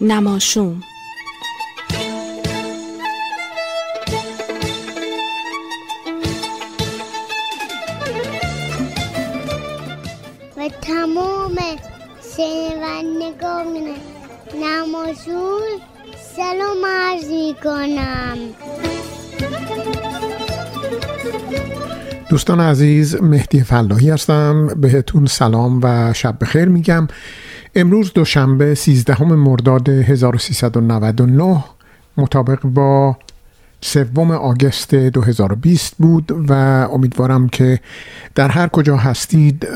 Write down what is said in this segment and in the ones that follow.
نماشوم. و تمام شنوندگان نماشون سلام عرض می کنم دوستان عزیز مهدی فلاحی هستم. بهتون سلام و شب بخیر میگم. امروز دوشنبه 13 مرداد 1399 مطابق با سوم آگست 2020 بود و امیدوارم که در هر کجا هستید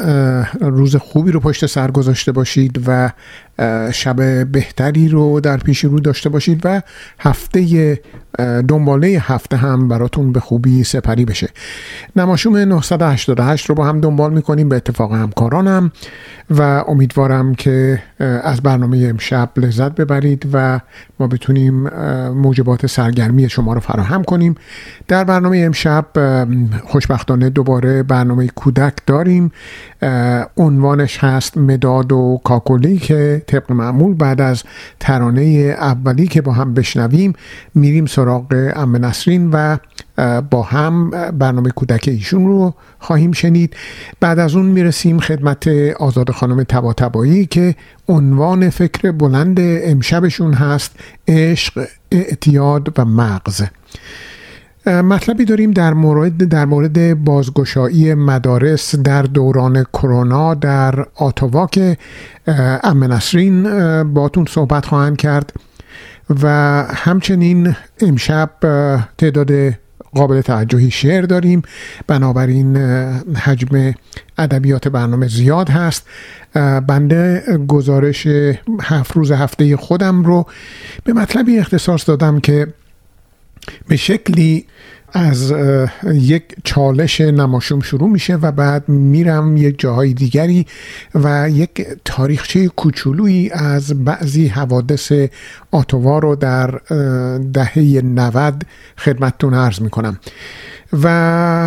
روز خوبی رو پشت سر گذاشته باشید و شب بهتری رو در پیش رو داشته باشید و هفته دنباله هفته هم براتون به خوبی سپری بشه. نماشوم 988 رو با هم دنبال می‌کنیم. به اتفاق همکارانم و امیدوارم که از برنامه امشب لذت ببرید و ما بتونیم موجبات سرگرمی شما رو فراهم کنیم. در برنامه امشب خوشبختانه دوباره برنامه کودک داریم. عنوانش هست مداد و کاکولی که طبق معمول بعد از ترانه اولی که با هم بشنویم میریم سراغ ام نسرین و با هم برنامه کودک ایشون رو خواهیم شنید. بعد از اون می‌رسیم خدمت آزاد خانم تبا تبایی که عنوان فکر بلند امشبشون هست عشق اعتیاد و مغز. مطلبی داریم در مورد در مورد بازگشایی مدارس در دوران کرونا در آتاوا که ام نسرین باتون صحبت خواهند کرد و همچنین امشب تعداد قابل توجهی شعر داریم. بنابراین حجم ادبیات برنامه زیاد هست. بنده گزارش هفت روز هفته خودم رو به مطلبی اختصاص دادم که به شکلی از یک چالش نماشوم شروع میشه و بعد میرم یک جاهای دیگری و یک تاریخچه کوچولویی از بعضی حوادث آتووا رو در دهه 90 خدمتتون عرض می‌کنم. و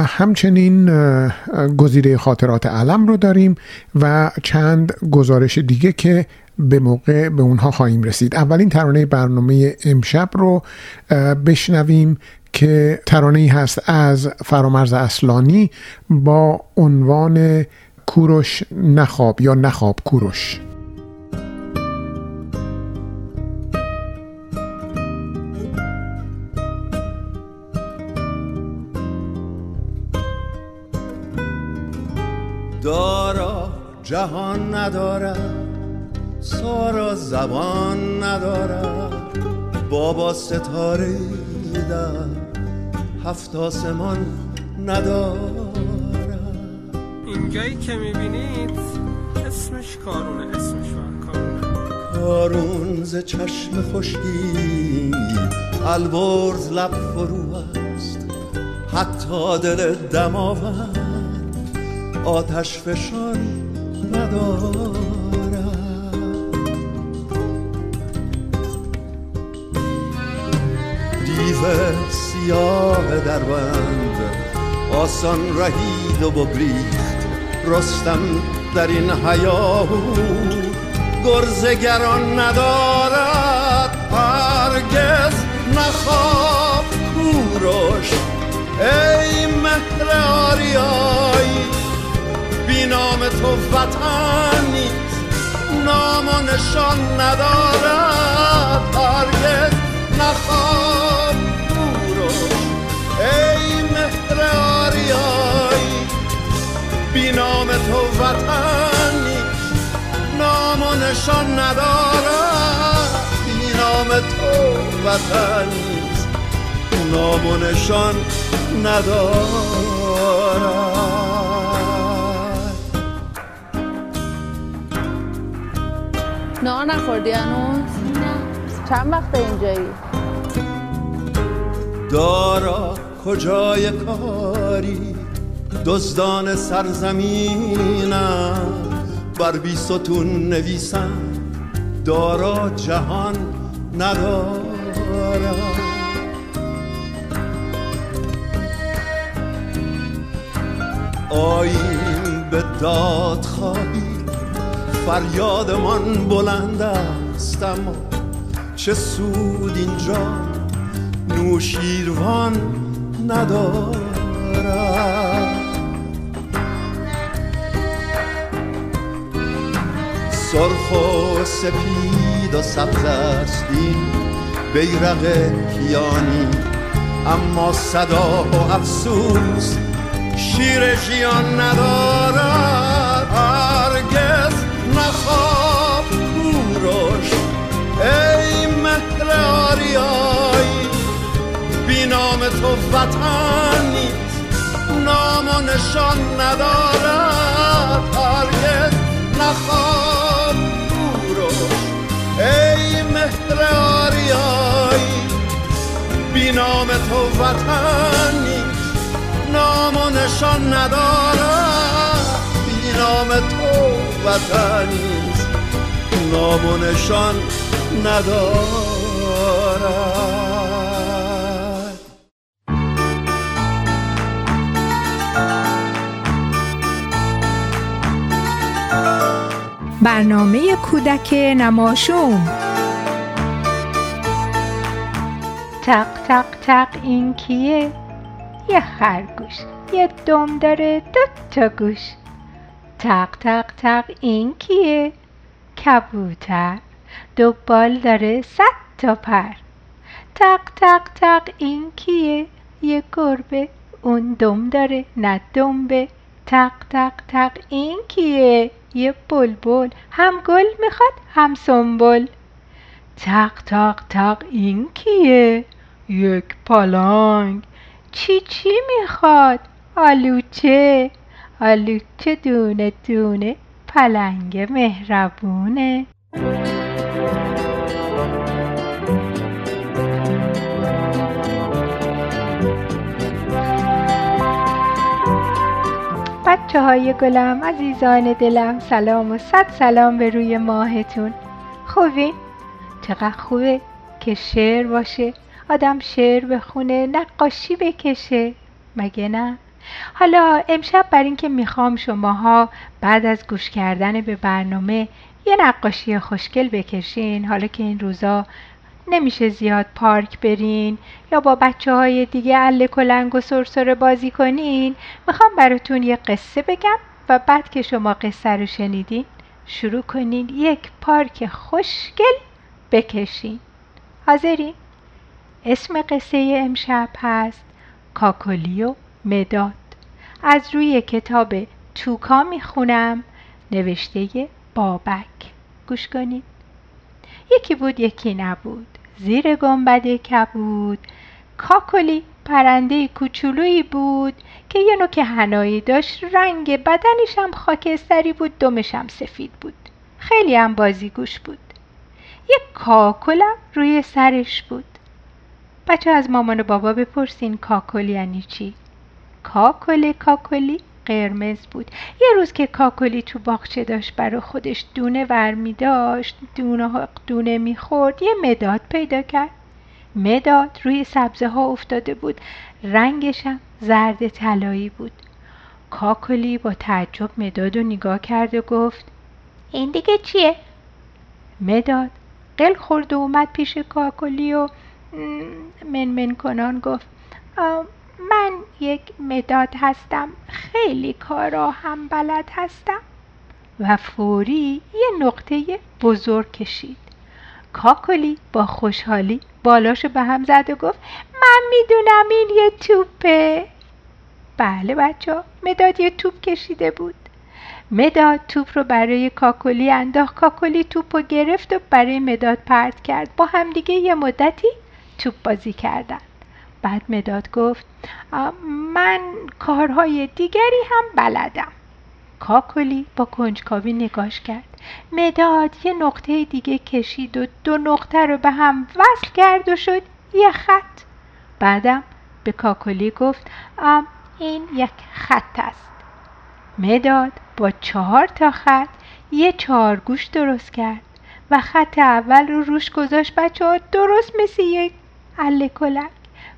همچنین گزیده خاطرات علم رو داریم و چند گزارش دیگه که به موقع به اونها خواهیم رسید. اولین ترانه برنامه امشب رو بشنویم که ترانه هست از فرامرز اصلانی با عنوان کوروش نخواب یا نخواب کوروش. دارا جهان ندارد. سارا زبان ندارد. بابا ستاره در هفت آسمان ندارد. اینجایی که می‌بینید اسمش کارونه اسمش کارونه. کارون ز چشم خشکی البرز لب فرو است. حتی دل دماوند آتش فشان ندارد. دیو سیاه در بند آسان رهید و بگریخت. رستم در این حیاهو. گرزگران ندارد. هرگز نخواب. کوروش ای مهر آریایی. بی نام تو وطن نیست. نام و نشان ندارد. هرگز نخواب. بی نام تو وطن نیست. نام و نشان ندارد بی نام تو وطن نیست. نام و نشان ندارد نهار نخوردی هنوز؟ چند وقت اینجایی؟ دارا کجای کاری؟ دزدان سرزمینم بر بی ستون نویسم دارا جهان ندارم آییم به داد خواهی فریادمان بلند است اما چه سود اینجا؟ نوشیروان ندارد. سرخ و سپید و سبز است این بیرق کیانی. اما صدا و افسوس شیر ژیان ندارد. هرگز نخواب کوروش. ای مهر آریایی بی نام تو وطن نیست. نام و نشان ندارد. هرگز نخواب آریایی. بی نام تو وطن نام و نشان ندارد. بی نام تو وطن نام و نشان ندارد. برنامه کودک نماشوم. تق تق تق این کیه یه خرگوش یه دم داره دو تا گوش تق تق تق این کیه کبوتر دو بال داره صد تا پر تق تق تق این کیه یه گربه اون دم داره نه دنبه تق تق تق این کیه یه بلبل هم گل می‌خواد هم سنبل تق تق تق این کیه یک پالانگ چی چی می‌خواد؟ آلوچه. آلوچه دونه دونه پلنگ مهربونه. بچه های گلم عزیزان دلم سلام و صد سلام به روی ماهتون. خوبین؟ چقدر خوبه که شعر باشه. آدم شعر بخونه نقاشی بکشه مگه نه؟ حالا امشب بر اینکه می‌خوام شماها بعد از گوش کردن به برنامه یه نقاشی خوشگل بکشین حالا که این روزا نمیشه زیاد پارک برین یا با بچه های دیگه اله کلنگ و سرسره بازی کنین می‌خوام براتون یه قصه بگم و بعد که شما قصه رو شنیدین شروع کنین یک پارک خوشگل بکشین حاضرین؟ اسم قصه امشب هست کاکلی و مداد. از روی کتاب توکا می‌خونم نوشته بابک. گوش کنید. یکی بود یکی نبود. زیر گنبد کبود. کاکلی پرنده کوچولویی بود که یه نوک هنایی داشت رنگ بدنش هم خاکستری بود دمش هم سفید بود. خیلی هم بازیگوش بود. یک کاکلم روی سرش بود. بچه از مامان و بابا بپرسین کاکل یعنی چی؟ کاکل کاکلی؟ قرمز بود. یه روز که کاکلی تو باغچه داشت برا خودش دونه ور می داشت دونه, دونه می خورد یه مداد پیدا کرد. مداد روی سبزه ها افتاده بود. رنگشم زرد طلایی بود. کاکلی با تعجب مداد رو نگاه کرد و گفت این دیگه چیه؟ مداد قل خورد و اومد پیش کاکلی و منمن کنان گفت من یک مداد هستم خیلی کارا هم بلد هستم. و فوری یه نقطه بزرگ کشید. کاکلی با خوشحالی بالاشو به هم زد و گفت من می‌دونم این یه توپه. بله بچه مداد یه توپ کشیده بود. مداد توپ رو برای کاکلی انداخت کاکلی توپ رو گرفت و برای مداد پرت کرد. با همدیگه یه مدتی توپ بازی کردن. بعد مداد گفت من کارهای دیگری هم بلدم. کاکلی با کنجکاوی نگاش کرد. مداد یه نقطه دیگه کشید و دو نقطه رو به هم وصل کرد و شد یه خط. بعدم به کاکلی گفت این یک خط است. مداد با چهار تا خط یه چهارگوش درست کرد و خط اول رو روش گذاشت. بچه ها درست مثل یک اله کلک.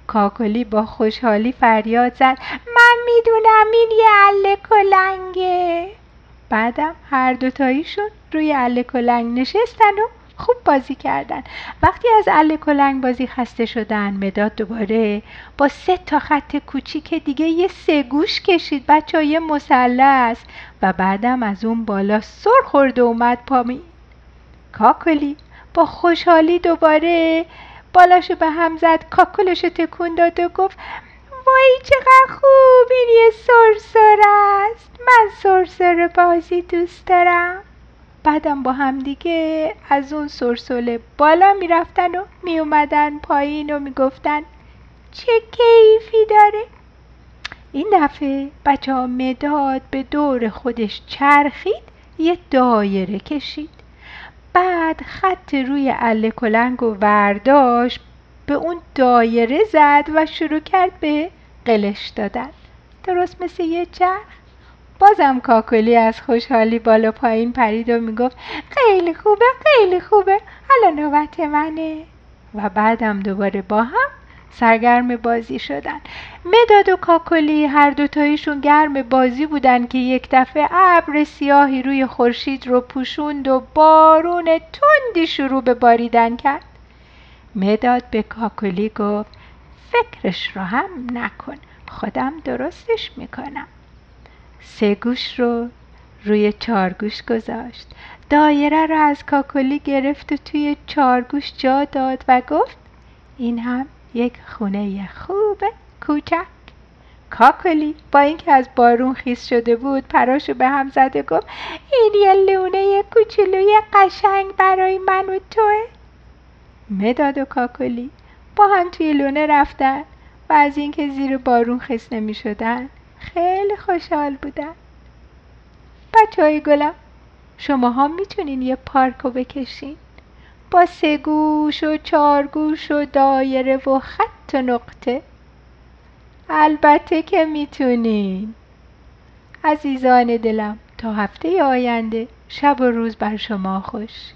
کاکلی با خوشحالی فریاد زد. من می‌دونم این یه اله کلنگه. بعدم هر دوتاییشون روی اله کلنگ نشستن و خوب بازی کردن. وقتی از اله کلنگ بازی خسته شدن مداد دوباره با سه تا خط کوچیک دیگه یه سه گوش کشید. بچه یه مسلس و بعدم از اون بالا سر خورده اومد پامین کاکلی با خوشحالی دوباره بالاشو به هم زد کاکلشو تکون داد و گفت وای چقدر خوب این یه سرسر است. من سرسر بازی دوست دارم. بعدم با هم دیگه از اون سرسله بالا می‌رفتن و میومدن پایین و می‌گفتن چه کیفی داره. این دفعه بچه ها مداد به دور خودش چرخید یه دایره کشید. بعد خط روی اله کلنگ و ورداش به اون دایره زد و شروع کرد به قلش دادن. درست مثل یه چرخ بازم کاکلی از خوشحالی بالا پایین پرید و می‌گفت خیلی خوبه خیلی خوبه. حالا نوبت منه. و بعدم دوباره با هم سرگرم بازی شدن. مداد و کاکلی هر دوتایشون گرم بازی بودن که یک دفعه ابر سیاهی روی خورشید رو پوشوند و بارون تندی شروع به باریدن کرد. مداد به کاکلی گفت فکرش رو هم نکن خودم درستش می‌کنم. سه گوش رو روی چارگوش گذاشت. دایره رو از کاکلی گرفت و توی چارگوش جا داد و گفت این هم یک خونه خوب کوچک. کاکلی با اینکه از بارون خیس شده بود پراشو به هم زده گفت این یه لونه کوچولوی قشنگ برای من و توه. مداد و کاکلی با هم توی لونه رفتن و از اینکه زیر بارون خیس نمی شدن خیلی خوشحال بودن. بچه های گلم شما هم می‌تونین یه پارک رو بکشین. با سه گوش و چهار گوش و دایره و خط و نقطه. البته که می‌تونین. عزیزان دلم تا هفته آینده شب و روز بر شما خوش.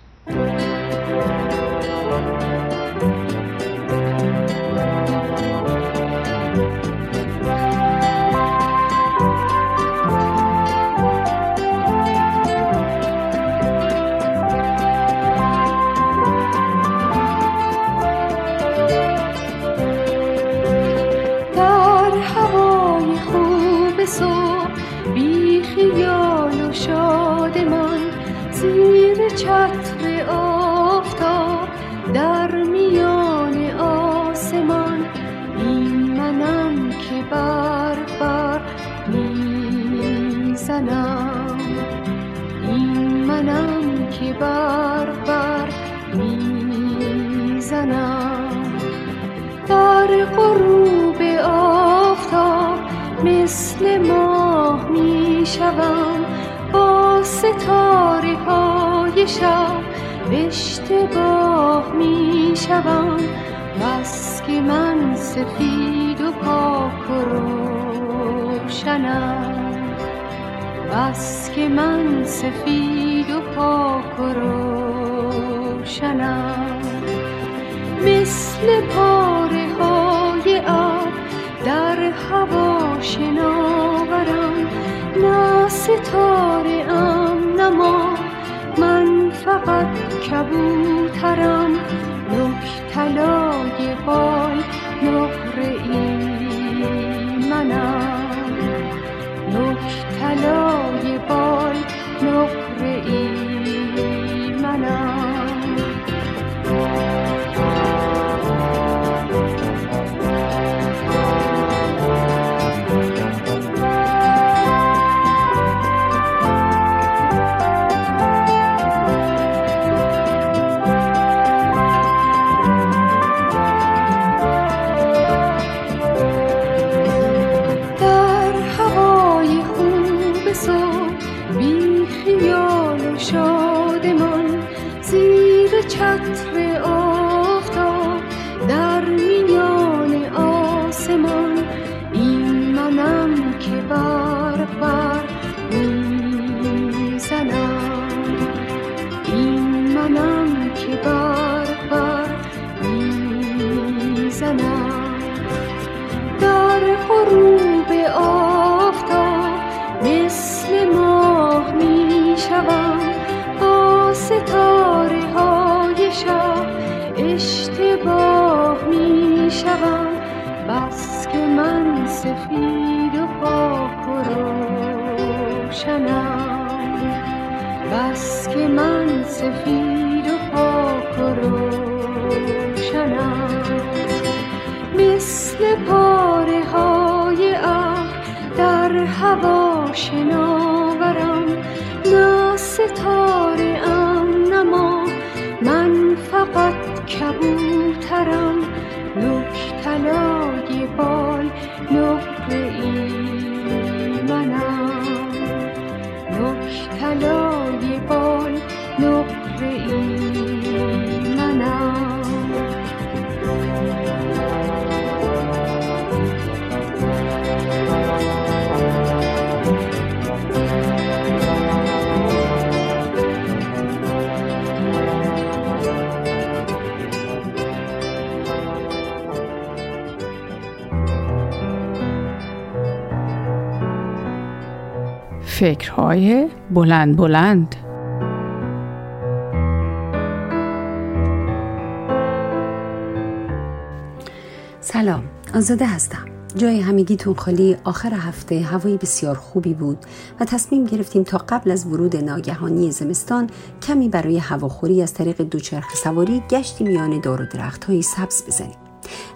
چتر آفتاب در میان آسمان این منم که بر بر می‌زنم. این منم که بر بر می‌زنم. در غروب آفتاب مثل ماه می‌شوم با ستاره های شب اشتباه می شوم بس که من سفید و پاک و روشنم بس که من سفید و پاک و روشنم مثل پاره های آب در هوا شناورم. نه ستاره ام نما من فقط کبوترم نک طلای بال نقره ای منم. نک طلای بال نقره ای فکرهای بلند بلند. سلام آزاده هستم. جای همگیتون خالی آخر هفته هوای بسیار خوبی بود و تصمیم گرفتیم تا قبل از ورود ناگهانی زمستان کمی برای هواخوری از طریق دوچرخه سواری گشتی میان دار و درخت های سبز بزنیم.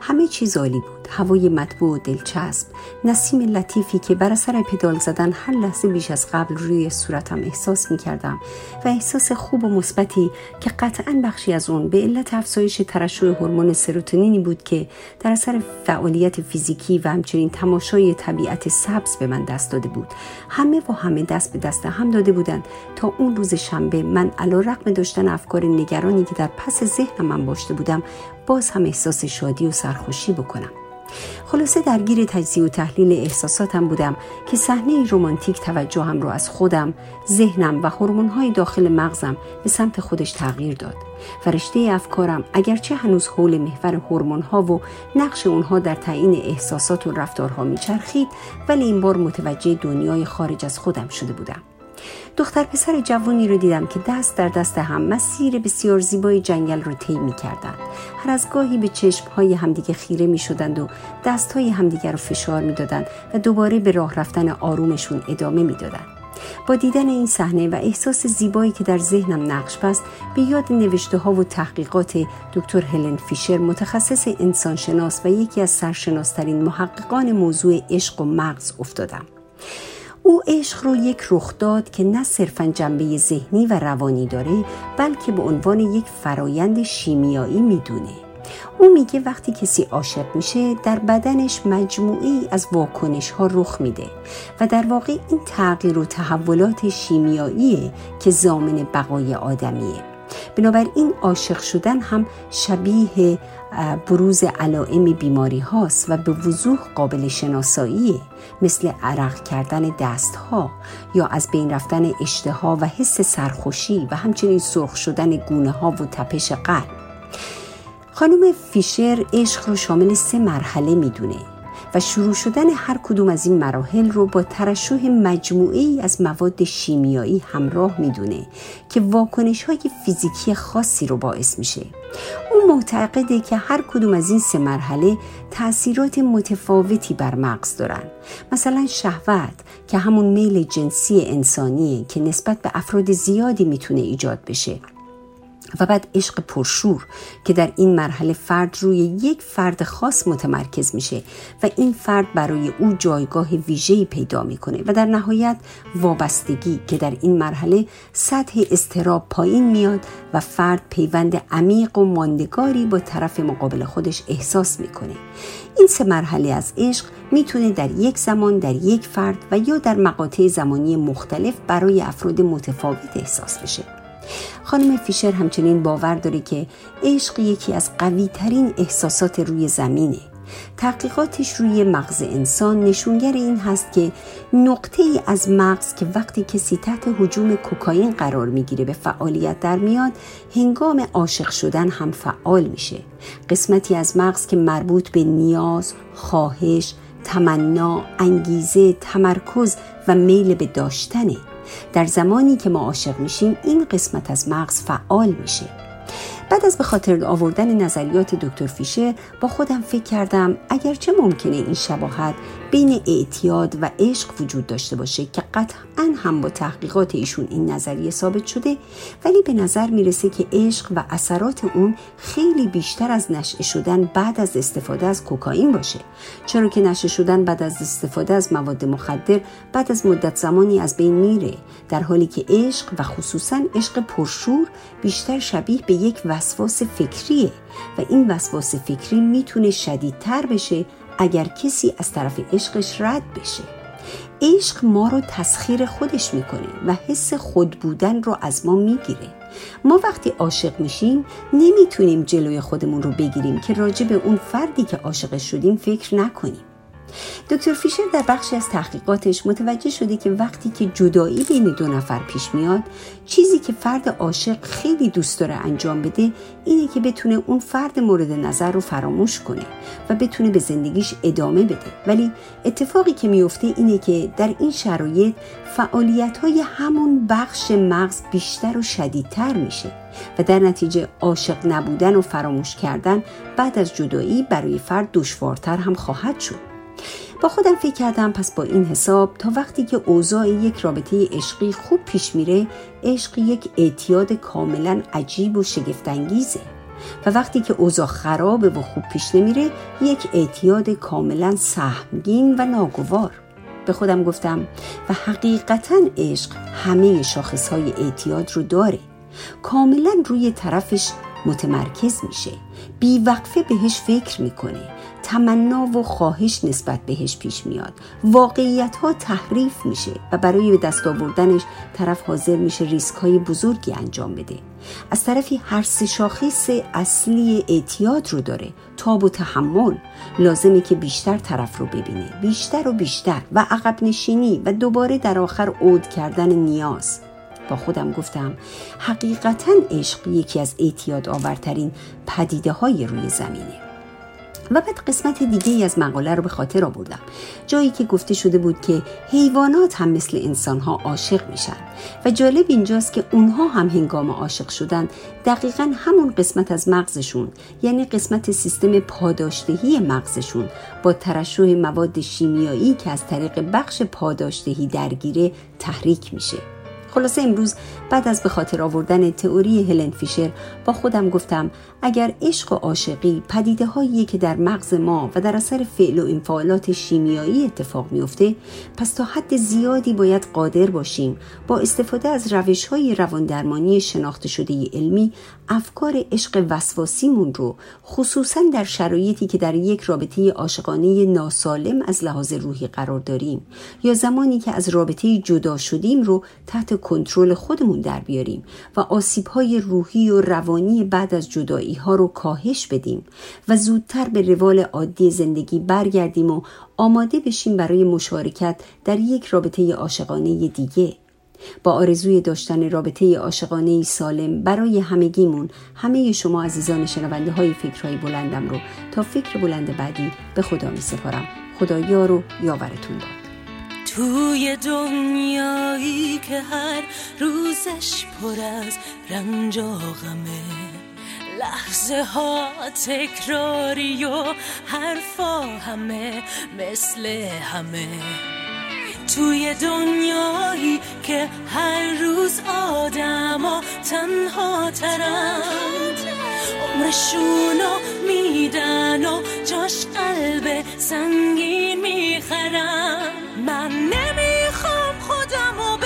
همه چیز عالی بود. هوای مطبوع و دلچسب نسیم لطیفی که بر اثر پدال زدن هر لحظه بیش از قبل روی صورتم احساس می کردم و احساس خوب و مثبتی که قطعا بخشی از اون به علت افزایش ترشح هورمون سروتونینی بود که در اثر فعالیت فیزیکی و همچنین تماشای طبیعت سبز به من دست داده بود. همه و همه دست به دست هم داده بودند تا اون روز شنبه من علا رقم داشتن افکار نگرانی که در پس ذهنم من باشته بودم باز هم احساس شادی و سرخوشی بکنم. خلاصه درگیر تجزیه و تحلیل احساساتم بودم که صحنه رمانتیک توجهم را از خودم، ذهنم و هورمون‌های داخل مغزم به سمت خودش تغییر داد. فرشته افکارم اگرچه هنوز حول محور هورمون‌ها و نقش اونها در تعیین احساسات و رفتارها میچرخید ولی این بار متوجه دنیای خارج از خودم شده بودم. دختر پسر جوانی رو دیدم که دست در دست هم مسیر بسیار زیبای جنگل رو طی می کردند. هر از گاهی به چشم های همدیگه خیره می شدند و دست های همدیگه رو فشار می دادند و دوباره به راه رفتن آرومشون ادامه می دادند. با دیدن این صحنه و احساس زیبایی که در ذهنم نقش بست به یاد نوشته ها و تحقیقات دکتر هلن فیشر متخصص انسانشناس و یکی از سرشناسترین محققان موضوع عشق و مغز افتادم او عشق رو یک رخ داد که نه صرفا جنبه ذهنی و روانی داره بلکه به عنوان یک فرایند شیمیایی می‌دونه. او میگه وقتی کسی عاشق میشه در بدنش مجموعی از واکنش ها رخ میده و در واقع این تغییر و تحولات شیمیاییه که زامن بقای آدمیه. بنابراین عاشق شدن هم شبیه بروز علائم بیماری هاست و به وضوح قابل شناساییه. مثل عرق کردن دست ها یا از بین رفتن اشتها و حس سرخوشی و همچنین سرخ شدن گونه ها و تپش قلب. خانم فیشر عشق رو شامل سه مرحله می‌دونه. و شروع شدن هر کدوم از این مراحل رو با ترشح مجموعی از مواد شیمیایی همراه می‌دونه که واکنش های فیزیکی خاصی رو باعث میشه. او معتقده که هر کدوم از این سه مرحله تاثیرات متفاوتی بر مغز دارن. مثلا شهوت که همون میل جنسی انسانیه که نسبت به افراد زیادی می‌تونه ایجاد بشه. و بعد عشق پرشور که در این مرحله فرد روی یک فرد خاص متمرکز میشه و این فرد برای او جایگاه ویژه‌ای پیدا می‌کنه و در نهایت وابستگی که در این مرحله سطح استراب پایین میاد و فرد پیوند عمیق و ماندگاری با طرف مقابل خودش احساس می‌کنه. این سه مرحله از عشق می‌تونه در یک زمان در یک فرد و یا در مقاطع زمانی مختلف برای افراد متفاوت احساس بشه. خانم فیشر همچنین باور داره که عشق یکی از قوی ترین احساسات روی زمینه. تحقیقاتش روی مغز انسان نشونگر این هست که نقطه ای از مغز که وقتی کسی تحت حجوم کوکائین قرار می‌گیره به فعالیت در میاد هنگام عاشق شدن هم فعال میشه. قسمتی از مغز که مربوط به نیاز، خواهش، تمنا، انگیزه، تمرکز و میل به داشتنه. در زمانی که ما عاشق میشیم این قسمت از مغز فعال میشه. بعد از به خاطر آوردن نظریات دکتر فیشر با خودم فکر کردم اگرچه ممکنه این شباهت بین اعتیاد و عشق وجود داشته باشه که قطعا هم با تحقیقات ایشون این نظریه ثابت شده ولی به نظر می‌رسه که عشق و اثرات اون خیلی بیشتر از نشع شدن بعد از استفاده از کوکائین باشه. چرا که نشع شدن بعد از استفاده از مواد مخدر بعد از مدت زمانی از بین میره در حالی که عشق و خصوصا عشق پرشور بیشتر شبیه به یک وسواس فکریه و این وسواس فکری می‌تونه شدیدتر بشه اگر کسی از طرف عشقش رد بشه. عشق ما رو تسخیر خودش می‌کنه و حس خود بودن رو از ما می‌گیره. ما وقتی عاشق میشیم نمی‌تونیم جلوی خودمون رو بگیریم که راجع به اون فردی که عاشق شدیم فکر نکنیم. دکتر فیشر در بخشی از تحقیقاتش متوجه شده که وقتی که جدایی بین دو نفر پیش میاد چیزی که فرد عاشق خیلی دوست داره انجام بده اینه که بتونه اون فرد مورد نظر رو فراموش کنه و بتونه به زندگیش ادامه بده. ولی اتفاقی که میفته اینه که در این شرایط فعالیت های همون بخش مغز بیشتر و شدیدتر میشه و در نتیجه عاشق نبودن و فراموش کردن بعد از جدایی برای فرد دشوارتر هم خواهد شد. با خودم فکر کردم پس با این حساب تا وقتی که اوضاع یک رابطه عشقی خوب پیش میره عشق یک اعتیاد کاملا عجیب و شگفتانگیزه. و وقتی که اوضاع خرابه و خوب پیش نمیره یک اعتیاد کاملا سهمگین و ناگوار. به خودم گفتم و حقیقتا عشق همه شاخص های اعتیاد رو داره. کاملا روی طرفش متمرکز میشه. بیوقفه بهش فکر می‌کنه. تمنا و خواهش نسبت بهش پیش میاد. واقعیت ها تحریف میشه و برای به دست آوردنش طرف حاضر میشه ریسک های بزرگی انجام بده. از طرفی هر سه شاخص اصلی اعتیاد رو داره. تاب و تحمل. لازمه که بیشتر طرف رو ببینه. بیشتر و بیشتر. و عقب نشینی و دوباره در آخر عود کردن نیاز. با خودم گفتم حقیقتا عشق یکی از اعتیاد آورترین پدیده های روی زمینه. و بعد قسمت دیگه ای از مقاله رو به خاطر آوردم. جایی که گفته شده بود که حیوانات هم مثل انسان ها عاشق میشن و جالب اینجاست که اونها هم هنگام عاشق شدن دقیقا همون قسمت از مغزشون یعنی قسمت سیستم پاداشدهی مغزشون با ترشح مواد شیمیایی که از طریق بخش پاداشدهی درگیره تحریک میشه. خلاصه امروز بعد از به خاطر آوردن تئوری هلن فیشر با خودم گفتم اگر عشق و عاشقی پدیده هایی که در مغز ما و در اثر فعل و انفعالات شیمیایی اتفاق میفته پس تا حد زیادی باید قادر باشیم با استفاده از روش های رواندرمانی شناخته شده علمی افکار عشق وسواسیمون رو خصوصا در شرایطی که در یک رابطه عاشقانه ناسالم از لحاظ روحی قرار داریم یا زمانی که از رابطه جدا شدیم رو تحت کنترل خودمون در بیاریم و آسیب های روحی و روانی بعد از جدایی ها رو کاهش بدیم و زودتر به روال عادی زندگی برگردیم و آماده بشیم برای مشارکت در یک رابطه عاشقانه دیگه. با آرزوی داشتن رابطه عاشقانه سالم برای همگیمون همه شما عزیزان شنونده های فکرهای بلندم رو تا فکر بلند بعدی به خدا می سپارم. خدا یار و یاورتون باد توی دنیایی که هر روزش پر از رنج و غمه لحظه ها تکراری و حرفا همه مثل همه. توی دنیایی که هر روز آدما تنها ترند. عمرشونو میدن و جاش قلب سنگین می‌خرن. من نمی‌خوام خودمو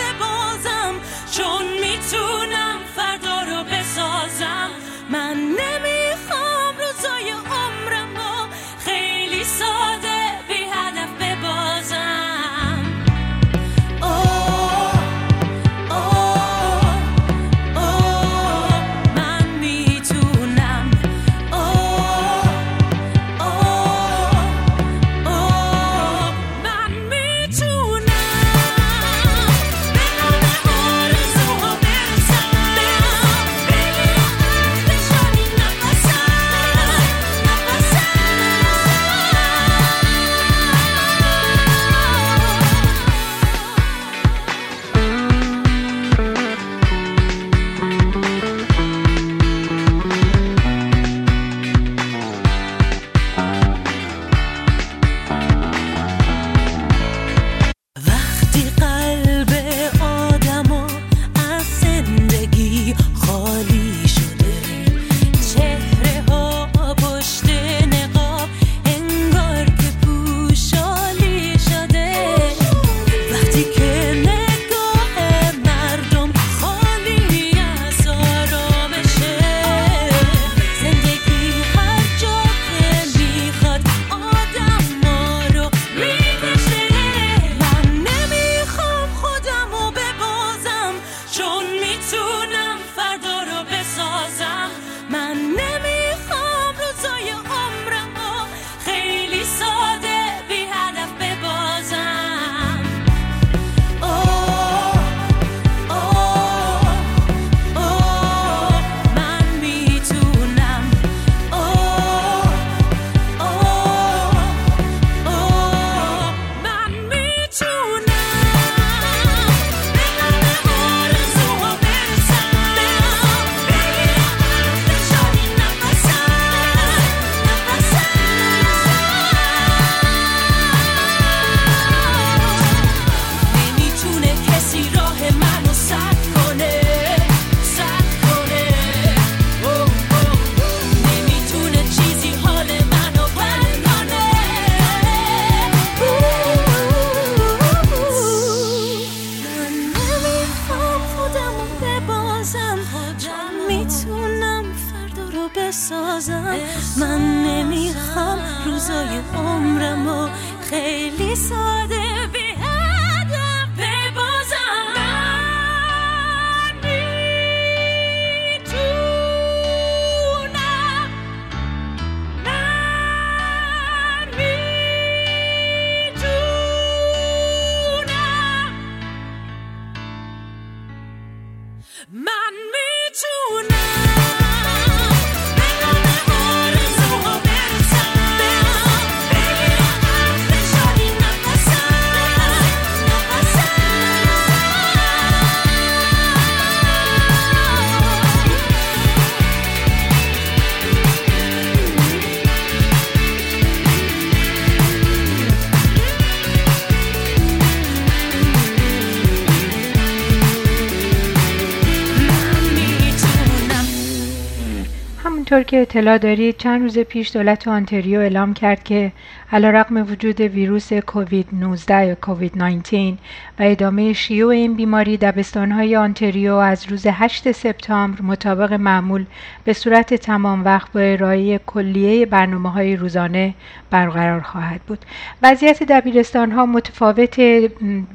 که اطلاع دارید چند روز پیش دولت آنتریو اعلام کرد که علیرغم وجود ویروس کووید 19 یا کووید 19 و ادامه شیوع این بیماری دبستانهای آنتریو از روز 8 سپتامبر مطابق معمول به صورت تمام وقت با ارائه کلیه برنامه های روزانه برقرار خواهد بود. وضعیت دبیرستان ها متفاوت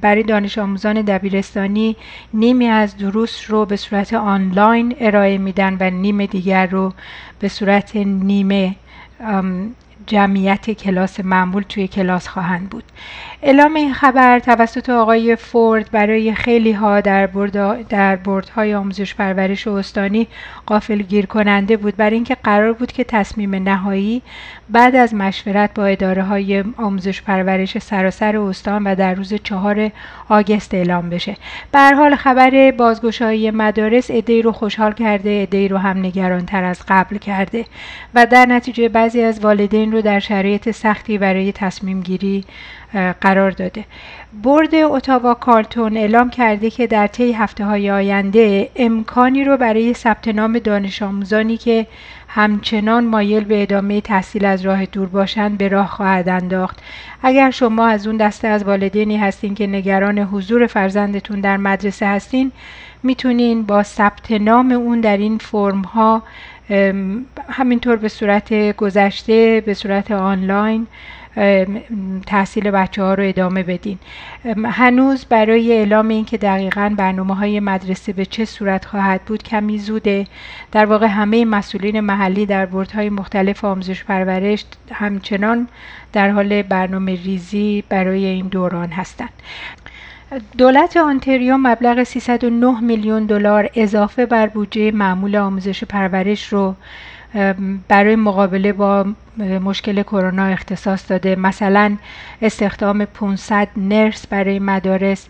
برای دانش آموزان دبیرستانی نیمی از دروس رو به صورت آنلاین ارائه میدن و نیم دیگر رو به صورت نیمه جمعیت کلاس معمول توی کلاس خواهند بود. اعلام این خبر توسط آقای فورد برای خیلی ها در برد در بردهای آموزش پرورش استانی قافل گیر کننده بود. برای اینکه قرار بود که تصمیم نهایی بعد از مشورت با اداره های آموزش پرورش سراسر استان و در روز چهار آگست اعلام بشه. به حال خبر بازگشایی مدارس ادهی رو خوشحال کرده ادهی رو هم نگران تر از قبل کرده و در نتیجه بعضی از والدین رو در شرایط سختی برای تصمیم گیری قرار داده. برد اتاوا کارتون اعلام کرده که در طی هفته های آینده امکانی رو برای ثبت نام دانش آموزانی که همچنان مایل به ادامه تحصیل از راه دور باشند به راه خواهد انداخت. اگر شما از اون دسته از والدینی هستین که نگران حضور فرزندتون در مدرسه هستین می‌تونین با ثبت نام اون در این فرم ها همینطور به صورت گذشته به صورت آنلاین تحصیل بچه ها رو ادامه بدین. هنوز برای اعلام اینکه دقیقا برنامه های مدرسه به چه صورت خواهد بود کمی زوده. در واقع همه مسئولین محلی در بردهای مختلف آموزش پرورش همچنان در حال برنامه ریزی برای این دوران هستند. دولت آنتریو مبلغ 309 میلیون دلار اضافه بر بودجه معمول آموزش پرورش رو برای مقابله با مشکل کرونا اختصاص داده. مثلا استخدام 500 نرس برای مدارس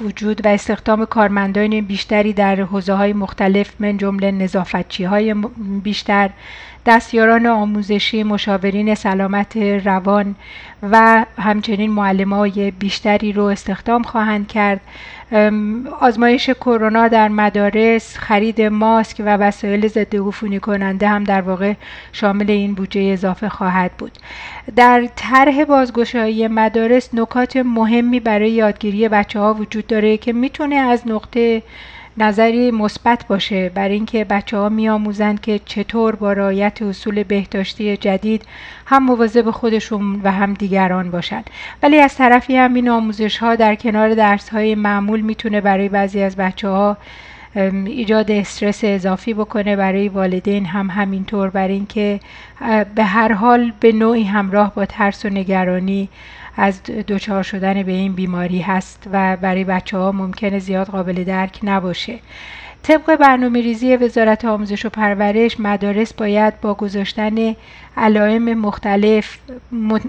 وجود و استخدام کارمندان بیشتری در حوزه های مختلف من جمله نظافتچی های بیشتر دستیاران آموزشی مشاورین سلامت روان و همچنین معلم های بیشتری رو استخدام خواهند کرد. آزمایش کرونا در مدارس خرید ماسک و وسایل ضد عفونی کننده هم در واقع شامل این بودجه اضافه خواهد بود. در طرح بازگشایی مدارس نکات مهمی برای یادگیری بچه ها وجود داره که می‌تونه از نقطه نظری مثبت باشه برای اینکه بچه ها میآموزند که چطور با رعایت اصول بهداشتی جدید هم مواظب خودشون و هم دیگران باشند. ولی از طرفی هم این آموزش ها در کنار درس های معمول می‌تونه برای بعضی از بچه ها ایجاد استرس اضافی بکنه. برای والدین هم همینطور برای اینکه به هر حال به نوعی همراه با ترس و نگرانی از دچار شدن به این بیماری هست و برای بچه ها ممکنه زیاد قابل درک نباشه. طبق برنامه ریزی وزارت آموزش و پرورش مدارس باید با گذاشتن علائم مختلف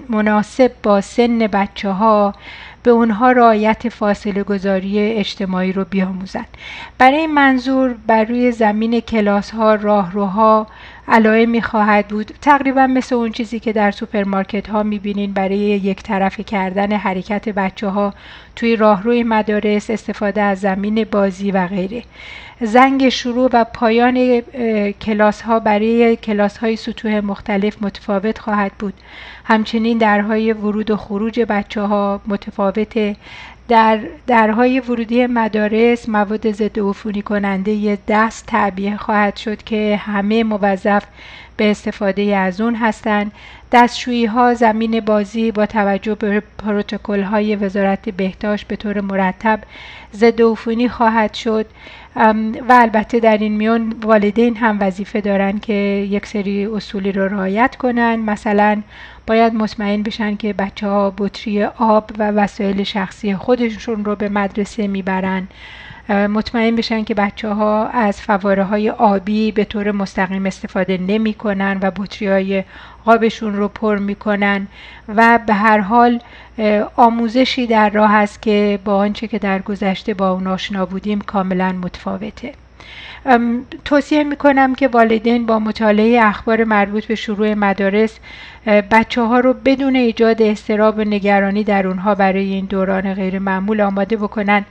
مناسب با سن بچه ها به اونها رعایت فاصله گذاری اجتماعی رو بیاموزند. برای این منظور بر روی زمین کلاس ها راهروها علائمی خواهد بود. تقریبا مثل اون چیزی که در سوپرمارکت ها می‌بینین برای یک طرفه کردن حرکت بچه ها توی راهروی مدارس استفاده از زمین بازی و غیره. زنگ شروع و پایان کلاس ها برای کلاس های سطوح مختلف متفاوت خواهد بود. همچنین درهای ورود و خروج بچه ها متفاوته. در درهای ورودی مدارس مواد ضد عفونی کننده دست تعبیه خواهد شد که همه موظف به استفاده از اون هستند. دستشویی ها زمین بازی با توجه به پروتکل های وزارت بهداشت به طور مرتب ضد عفونی خواهد شد. و البته در این میان والدین هم وظیفه دارن که یک سری اصولی رو رعایت کنن. مثلا باید مطمئن بشن که بچه ها بطری آب و وسایل شخصی خودشون رو به مدرسه می‌برن. مطمئن بشن که بچه ها از فواره های آبی به طور مستقیم استفاده نمی کنن و بطری های آبشون رو پر می‌کنن و به هر حال آموزشی در راه است که با آنچه که در گذشته با اون آشنا بودیم کاملا متفاوته. توصیه می‌کنم که والدین با مطالعه اخبار مربوط به شروع مدارس بچه ها رو بدون ایجاد استراب و نگرانی در اونها برای این دوران غیر معمول آماده بکنن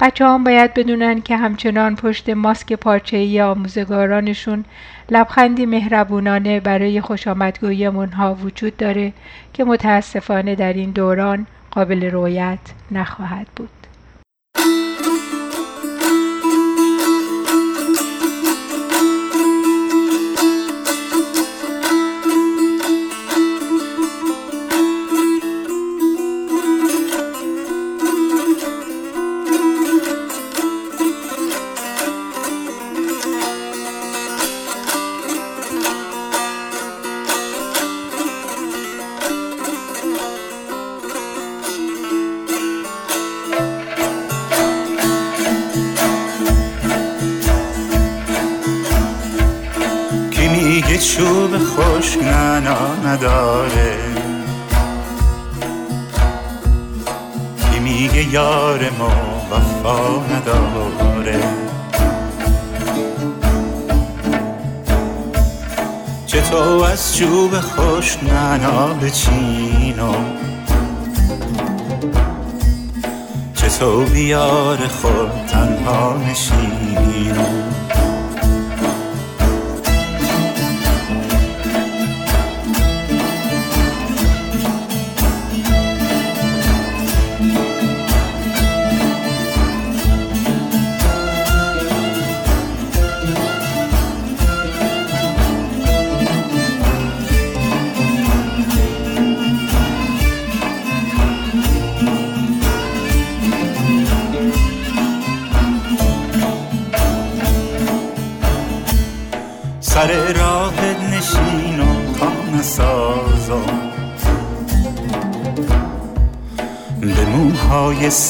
بچه هم باید بدونن که همچنان پشت ماسک پارچه‌ای آموزگارانشون لبخندی مهربونانه برای خوش آمدگویی منها وجود داره که متاسفانه در این دوران قابل رویت نخواهد بود. نداره. کی میگه یار ما وفا نداره. چطور از چوب خوش ننا بچینو چطور بیار خود تنها نشینو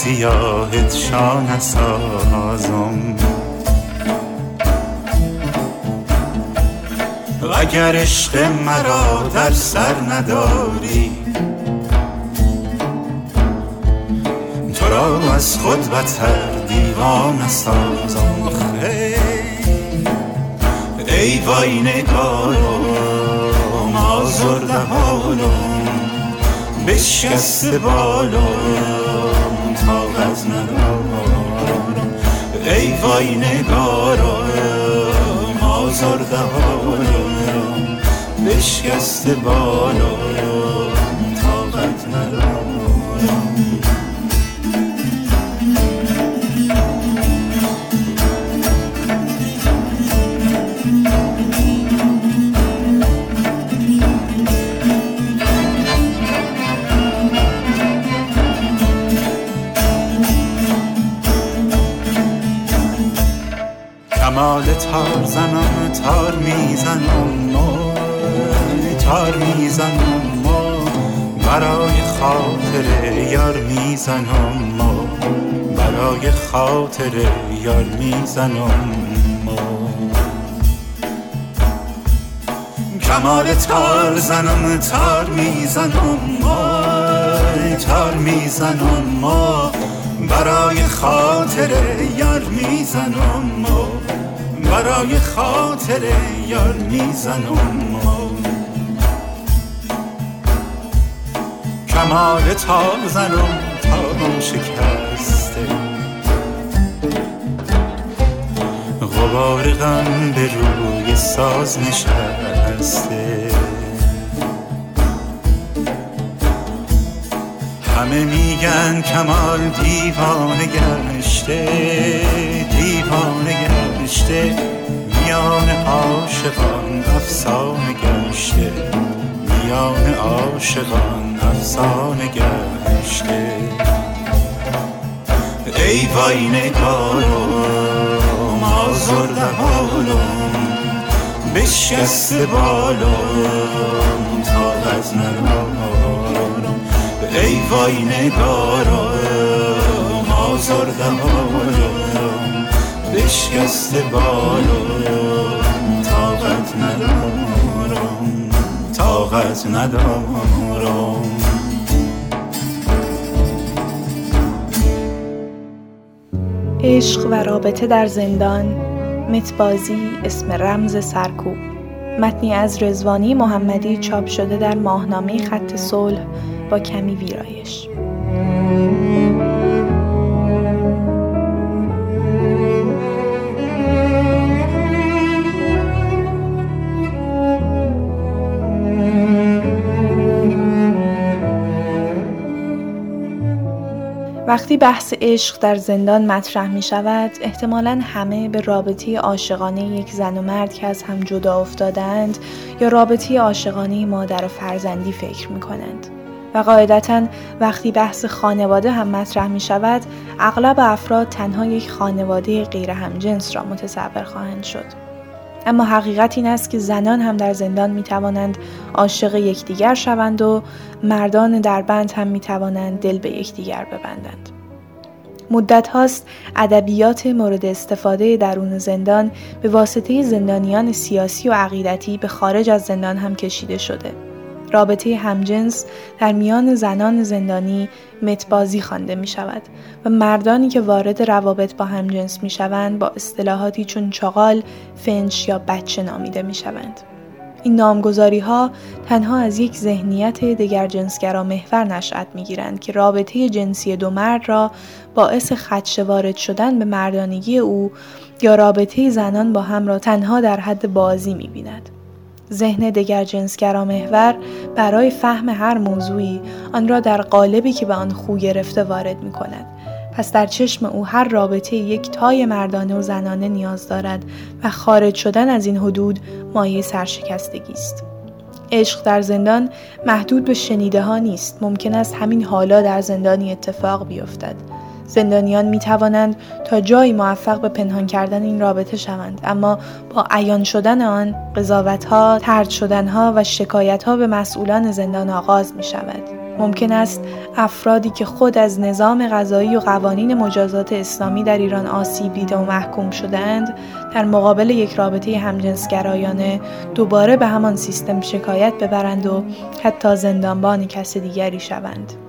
سیاهت شا نسازم اگر عشق مرا در سر نداری تو را از خود بتر دیوان سازم. ای وای نگارم آزرده حالم بشکست بالم طاقت ندارم. ای وای نگارم آزرده حالم بشکست بالم طاقت ندارم. تار زنم تار می‌زنم تار می‌زنم برای خاطر یار می‌زنم برای خاطر یار می‌زنم کمال تار زنم تار می‌زنم تار می‌زنم برای خاطر یار می‌زنم برای خاطر یار می‌زنم کمال تا زنم تا شکسته. غبار غم به روی ساز نشسته. همه میگن کمال دیوانه گشته دیوانه گشته میان عاشقان افسانه گشته. میان عاشقان افسانه گشته. ای وای نگارم آزرده حالم بشکسته بالم تا از ندارم ای وای نگارم آزرده حالم بشکسته بالم طاقت ندارم طاقت ندارم. عشق و رابطه در زندان متبازی اسم رمز سرکوب. متنی از رزوانی محمدی چاپ شده در ماهنامه خط صلح با کمی ویرایش. وقتی بحث عشق در زندان مطرح می شود، احتمالا همه به رابطه عاشقانه یک زن و مرد که از هم جدا افتادند یا رابطه عاشقانه مادر و فرزندی فکر می کنند. و قاعدتا وقتی بحث خانواده هم مطرح می شود، اغلب افراد تنها یک خانواده غیر همجنس را متصور خواهند شد. اما حقیقت این است که زنان هم در زندان می توانند عاشق یکدیگر شوند و مردان در بند هم می توانند دل به یکدیگر ببندند. مدت هاست ادبیات مورد استفاده درون زندان به واسطه زندانیان سیاسی و عقیدتی به خارج از زندان هم کشیده شده. رابطه همجنس در میان زنان زندانی متبازی خوانده می شود و مردانی که وارد روابط با همجنس می شوند با اصطلاحاتی چون چغال، فنش یا بچه نامیده می شوند. این نامگذاری ها تنها از یک ذهنیت دگر جنسگرا محور نشأت می گیرند که رابطه جنسی دو مرد را باعث خدشه وارد شدن به مردانگی او یا رابطه زنان با هم را تنها در حد بازی می بیند. ذهن دگر جنسگرا محور برای فهم هر موضوعی آن را در قالبی که به آن خو گرفته وارد می کند. پس در چشم او هر رابطه یک تای مردانه و زنانه نیاز دارد و خارج شدن از این حدود مایه سرشکستگی است. عشق در زندان محدود به شنیده ها نیست. ممکن است همین حالا در زندانی اتفاق بیفتد. زندانیان می توانند تا جایی موفق به پنهان کردن این رابطه شوند اما با عیان شدن آن قضاوت ها، ترد شدن ها و شکایت ها به مسئولان زندان آغاز می شود. ممکن است افرادی که خود از نظام غذایی و قوانین مجازات اسلامی در ایران آسیب دیده و محکوم شدند در مقابل یک رابطه همجنسگرایانه دوباره به همان سیستم شکایت ببرند و حتی زندانبان کس دیگری شوند.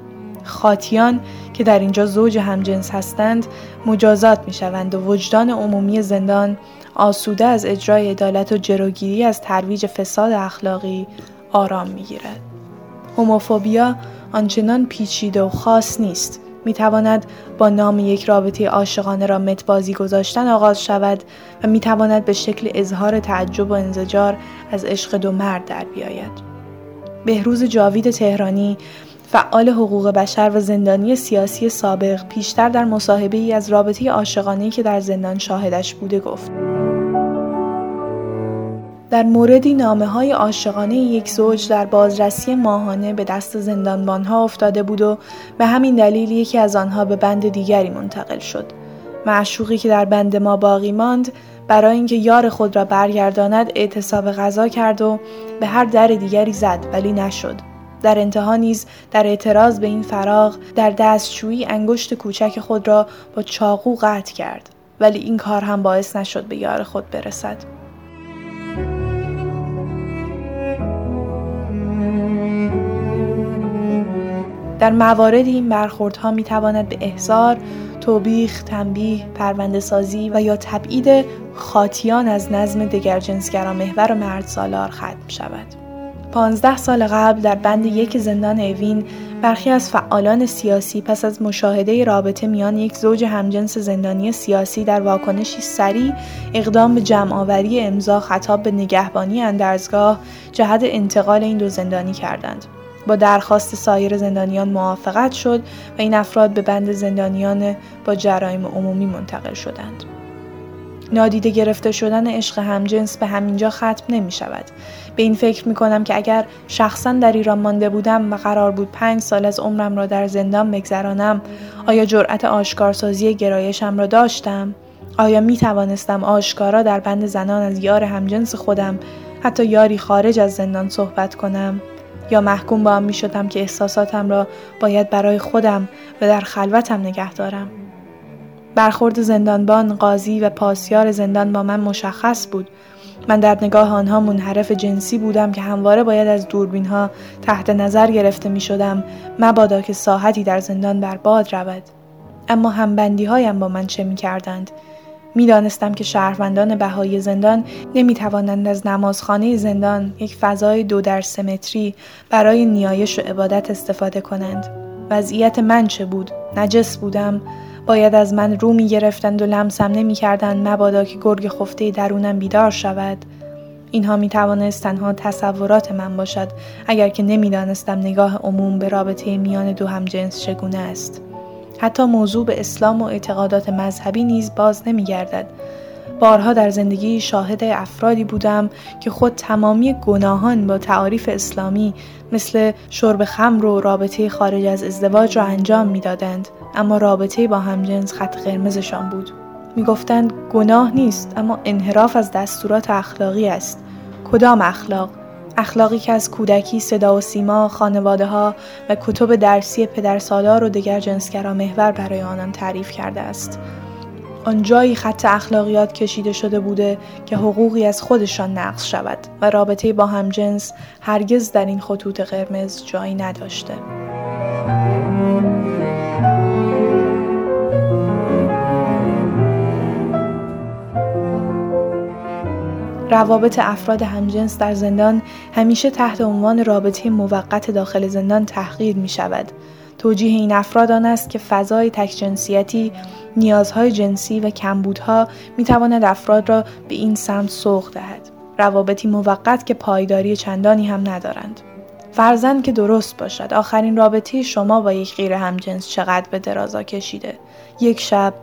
خاطیان که در اینجا زوج همجنس هستند مجازات می شوند و وجدان عمومی زندان آسوده از اجرای عدالت و جلوگیری از ترویج فساد اخلاقی آرام می گیرد. هوموفوبیا آنچنان پیچیده و خاص نیست. می تواند با نام یک رابطه عاشقانه را متبازی گذاشتن آغاز شود و می تواند به شکل اظهار تعجب و انزجار از عشق دو مرد در بیاید. بهروز جاوید تهرانی فعال حقوق بشر و زندانی سیاسی سابق پیشتر در مصاحبه ای از رابطه عاشقانه که در زندان شاهدش بوده گفت در موردی نامه های عاشقانه یک زوج در بازرسی ماهانه به دست زندانبانها افتاده بود و به همین دلیل یکی از آنها به بند دیگری منتقل شد. معشوقی که در بند ما باقی ماند برای اینکه یار خود را برگرداند اعتصاب غذا کرد و به هر در دیگری زد ولی نشد. در انتها نیز در اعتراض به این فراغ در دستشویی انگشت کوچک خود را با چاقو قطع کرد ولی این کار هم باعث نشد به یار خود برسد در موارد این برخوردها می تواند به احضار، توبیخ، تنبیه، پرونده سازی و یا تبعید خاطیان از نظم دگر جنسگرا محور و مرد سالار ختم شود. پانزده سال قبل در بند یک زندان اوین برخی از فعالان سیاسی پس از مشاهده رابطه میان یک زوج همجنس زندانی سیاسی در واکنشی سریع اقدام به جمعآوری امضا خطاب به نگهبانی اندرزگاه جهت انتقال این دو زندانی کردند. با درخواست سایر زندانیان موافقت شد و این افراد به بند زندانیان با جرایم عمومی منتقل شدند. نادیده گرفته شدن عشق همجنس به همینجا ختم نمی شود. به این فکر می کنم که اگر شخصا در ایران مانده بودم و قرار بود پنج سال از عمرم را در زندان بگذرانم آیا جرأت آشکارسازی گرایشم را داشتم؟ آیا می توانستم آشکارا در بند زنان از یار همجنس خودم حتی یاری خارج از زندان صحبت کنم؟ یا محکوم به آن می شدم که احساساتم را باید برای خودم و در خلوتم نگه دارم؟ برخورد زندانبان، قاضی و پاسیار زندان با من مشخص بود. من در نگاه آنها منحرف جنسی بودم که همواره باید از دوربین ها تحت نظر گرفته می شدم مبادا که ساحتی در زندان برباد رود. اما همبندی هایم با من چه می کردند؟ می دانستم که شهروندان بهایی زندان نمی توانند از نمازخانه زندان یک فضای دو در سمتری برای نیایش و عبادت استفاده کنند. وضعیت من چه بود؟ نجس بودم؟ باید از من رو می گرفتند و لمسم نمی کردند مبادا که گرگ خفته درونم بیدار شود. اینها می توانست تنها تصورات من باشد اگر که نمی دانستم نگاه عموم به رابطه میان دو همجنس چگونه است. حتی موضوع به اسلام و اعتقادات مذهبی نیز باز نمی گردد. بارها در زندگی شاهد افرادی بودم که خود تمامی گناهان با تعاریف اسلامی مثل شرب خمر و رابطه خارج از ازدواج را انجام می‌دادند اما رابطه با همجنس خط قرمزشان بود. می‌گفتند گناه نیست اما انحراف از دستورات اخلاقی است. کدام اخلاق؟ اخلاقی که از کودکی صدا و سیما خانواده ها و کتب درسی پدرسالار و دیگر جنسگرا محور برای آنان تعریف کرده است. آن جایی خط اخلاقیات کشیده شده بوده که حقوقی از خودشان نقض شود و رابطه با همجنس هرگز در این خطوط قرمز جایی نداشته. روابط افراد همجنس در زندان همیشه تحت عنوان رابطه موقت داخل زندان تحقیر می شود. توجیه این افراد آن است که فضای تکجنسیتی، نیازهای جنسی و کمبودها می تواند افراد را به این سمت سوق دهد. روابطی موقت که پایداری چندانی هم ندارند. فرزن که درست باشد آخرین رابطه شما با یک غیر همجنس چقدر به درازا کشیده یک شب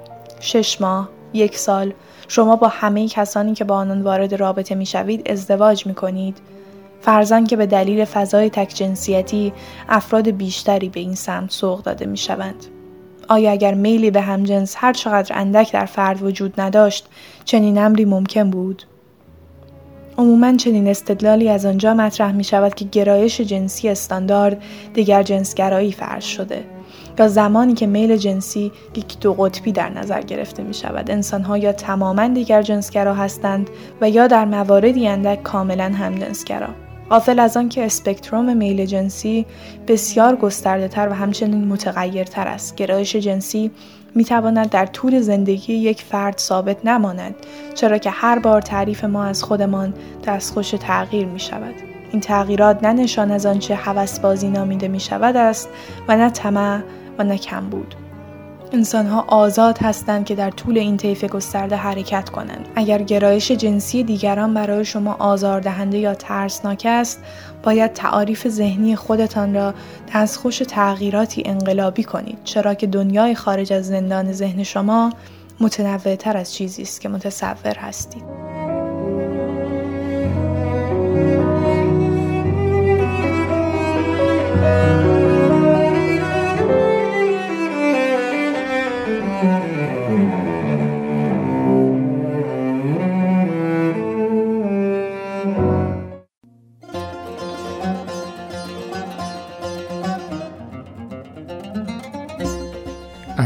شش ماه یک سال شما با همه کسانی که با آنان وارد رابطه می شوید ازدواج می کنید فرزن که به دلیل فضای تکجنسیتی افراد بیشتری به این سمت سوق داده می شوند. آیا اگر میلی به همجنس هر چقدر اندک در فرد وجود نداشت چنین امری ممکن بود؟ عموما چنین استدلالی از آنجا مطرح می شود که گرایش جنسی استاندارد دیگر جنسگرایی فرض شده یا زمانی که میل جنسی یک دو قطبی در نظر گرفته می شود انسانها یا تماما دیگر جنسگرا هستند و یا در مواردی اندک کاملا هم جنسگرا. غافل از آن که اسپکتروم میل جنسی بسیار گسترده تر و همچنین متغیرتر است. گرایش جنسی می تواند در طول زندگی یک فرد ثابت نماند چرا که هر بار تعریف ما از خودمان دستخوش تغییر می شود این تغییرات نه نشان از آنچه بازی نامیده می شود است و نه طمع و نه کم بود انسانها آزاد هستند که در طول این طیف گسترده حرکت کنند. اگر گرایش جنسی دیگران برای شما آزاردهنده یا ترسناک است، باید تعاریف ذهنی خودتان را دستخوش تغییراتی انقلابی کنید چرا که دنیای خارج از زندان ذهن شما متنوعتر از چیزی است که متصور هستید.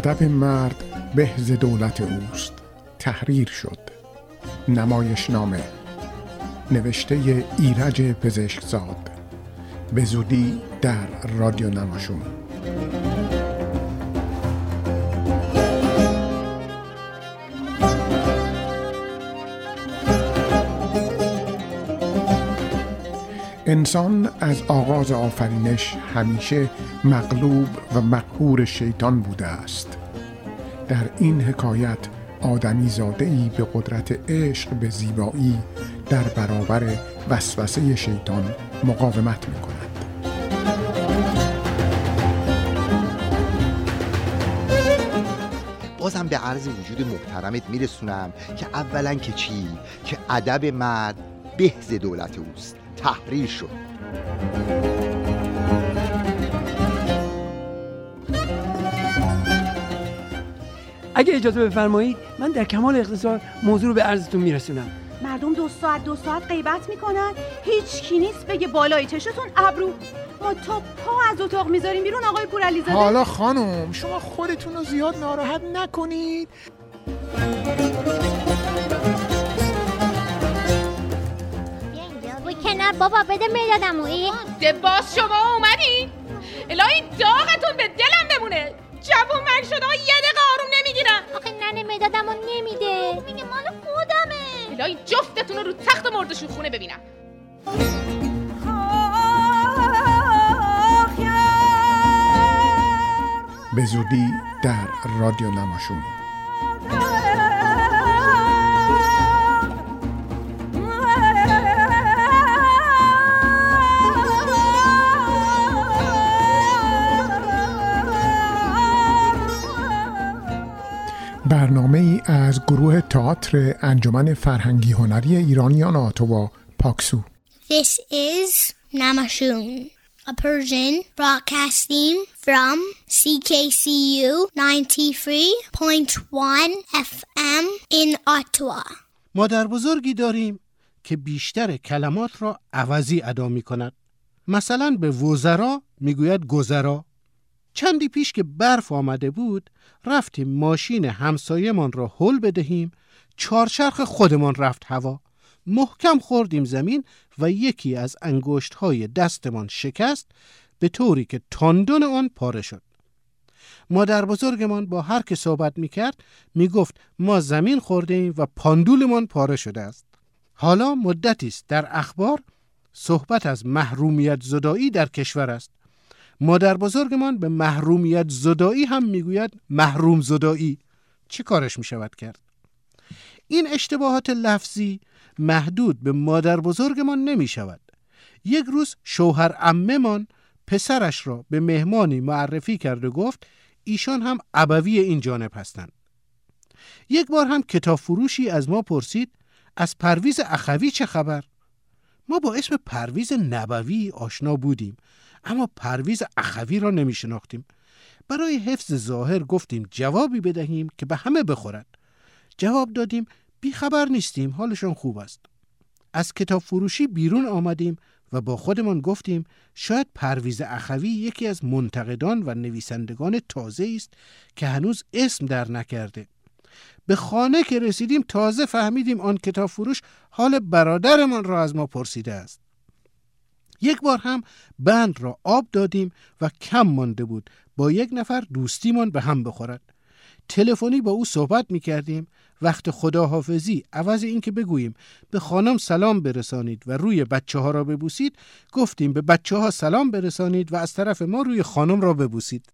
ادب مرد به دولت اوست. تحریر شد. نمایش نامه نوشته ایرج پزشکزاد. به زودی در رادیو نماشون. انسان از آغاز آفرینش همیشه مغلوب و مقهور شیطان بوده است در این حکایت آدمی زاده ای به قدرت عشق به زیبایی در برابر وسوسه شیطان مقاومت می کند. بازم به عرض وجود محترمت میرسونم که اولا که چی؟ که ادب مرد بهز دولت اوست تحریر شد. اگه اجازه بفرمایید من در کمال اختصار موضوع رو به عرضتون میرسونم. مردم دو ساعت دو ساعت غیبت می‌کنن. هیچ کی نیست بگه بالای چشتون ابرو. ما تا پا از اتاق می‌ذاریم بیرون آقای پورعلیزاده حالا خانم شما خودتون رو زیاد ناراحت نکنید. بابا بده می‌دادم ای ده باز شما اومدین الهی داغتون به دلم بمونه جوون من شده یه دقیقه آروم نمی‌گیرم. آخه ننه می‌دادم و نمیده. میگه مال خودمه. الهی جفتتون رو رو تخت مردشون خونه ببینم. به زودی در رادیو نماشون برنامه ای از گروه تئاتر انجمن فرهنگی هنری ایرانیان آتوا پاکسو This is Namashun, a Persian broadcasting from CKCU 93.1 FM in Ottawa. مادر بزرگی داریم که بیشتر کلمات را عوضی ادا می کند. مثلا به وزرا می‌گوید گذرا. چندی پیش که برف آمده بود رفتیم ماشین همسایمان را هل بدهیم چارچرخ خودمان رفت هوا. محکم خوردیم زمین و یکی از انگشت های دستمان شکست به طوری که تاندون آن پاره شد. مادر بزرگمان با هر که صحبت می کرد می گفت ما زمین خورده ایم و پاندولمان پاره شده است. حالا مدتی است در اخبار صحبت از محرومیت زدایی در کشور است. مادر بزرگمان به محرومیت زدایی هم می‌گوید محروم زدایی چه کارش می شود کرد؟ این اشتباهات لفظی محدود به مادر بزرگمان نمی شود یک روز شوهر اممان پسرش را به مهمانی معرفی کرد و گفت ایشان هم ابوی این جانب هستند. یک بار هم کتاب فروشی از ما پرسید از پرویز اخوی چه خبر؟ ما با اسم پرویز نبوی آشنا بودیم. اما پرویز اخوی را نمی شناختیم برای حفظ ظاهر گفتیم جوابی بدهیم که به همه بخورد جواب دادیم بیخبر نیستیم حالشان خوب است. از کتاب فروشی بیرون آمدیم و با خودمان گفتیم شاید پرویز اخوی یکی از منتقدان و نویسندگان تازه است که هنوز اسم در نکرده. به خانه که رسیدیم تازه فهمیدیم آن کتاب فروش حال برادرمان را از ما پرسیده است. یک بار هم بند را آب دادیم و کم مانده بود با یک نفر دوستیمان به هم بخورد. تلفنی با او صحبت می کردیم وقت خداحافظی عوض اینکه بگوییم به خانم سلام برسانید و روی بچه ها را ببوسید گفتیم به بچه ها سلام برسانید و از طرف ما روی خانم را ببوسید.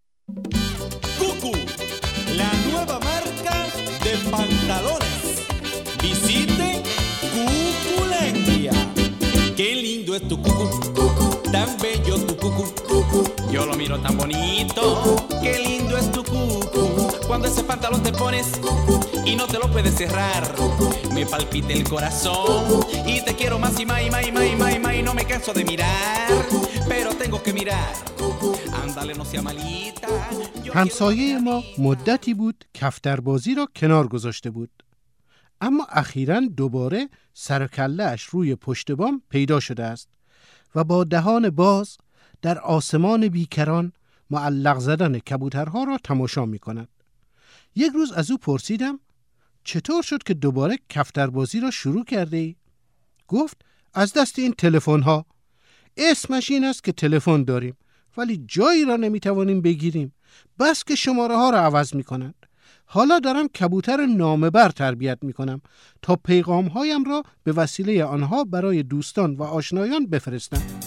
Tan bello tu cucu. Yo lo miro tan bonito. Qué lindo es tu cucu. Cuando ese pantalón te pones y no te lo puedes cerrar. Me palpita el corazón y te quiero más y más y más y más y más y más y no me canso de mirar. Pero tengo que mirar. Ándale, no sea malita. همسایه ما مدتی بود کفتربازی را کنار گذاشته بود اما اخیرا دوباره سر کله‌اش روی پشت بام پیدا شده است و با دهان باز در آسمان بیکران معلق زدن کبوترها را تماشا می کند. یک روز از او پرسیدم چطور شد که دوباره کفتربازی را شروع کرده ای؟ گفت از دست این تلفن ها اسمش این است که تلفن داریم ولی جایی را نمی‌توانیم بگیریم بس که شماره ها را عوض می کنند. حالا دارم کبوتر نامبر تربیت می کنم تا پیغام هایم را به وسیله آنها برای دوستان و آشنایان بفرستم.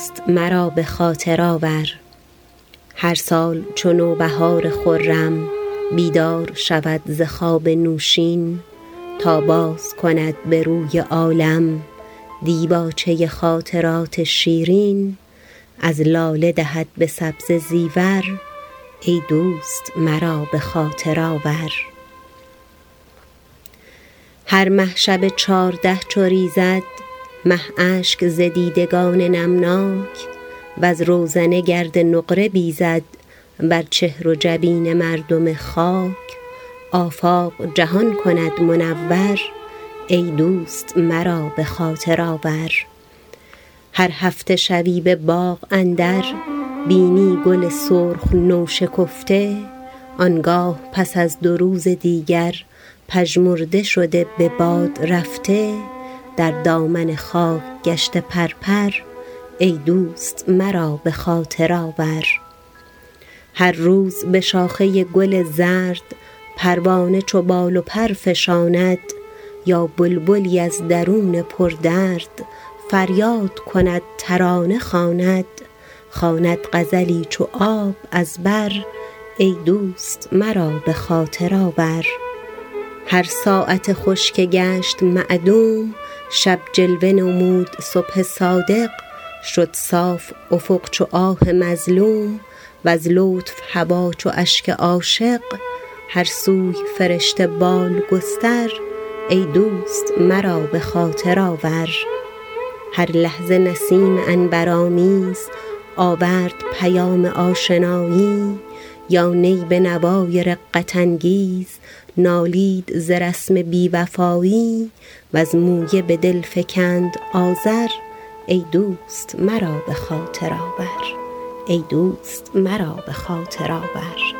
دوست مرا به خاطر آور. هر سال چو نوبهار خرم بیدار شود ز خواب نوشین. تا باز کند به روی عالم دیباچه خاطرات شیرین. از لاله دهد به سبزه زیور ای دوست مرا به خاطر آور. هر مه شب چارده چو ریزد مه اشک ز دیدگان نمناک وز روزنه گرد نقره بیزد بر چهر و جبین مردم خاک آفاق جهان کند منور ای دوست مرا به خاطر آور هر هفته شوی به باغ اندر بینی گل سرخ نو شکفته آنگاه پس از دو روز دیگر پژمرده شده به باد رفته در دامن خاک گشته پرپر ای دوست مرا به خاطر آور. هر روز به شاخه گل زرد پروانه چو بال و پر فشاند یا بلبلی از درون پردرد فریاد کند ترانه خواند. خواند غزلی چو آب از بر ای دوست مرا به خاطر آور. هر ساعت خوش که گشت معدوم شب جلوه نمود صبح صادق شد صاف افق چو آه مظلوم وز لطف هوا چو اشک عاشق. هر سوی فرشته بال گستر ای دوست مرا به خاطر آور. هر لحظه نسیم عنبرآمیز آورد پیام آشنایی. یا نی به نوای رقت انگیز نالید ز رسم بیوفایی وز مویه به دل فکند آذر ای دوست مرا به خاطر آور ای دوست مرا به خاطر آور.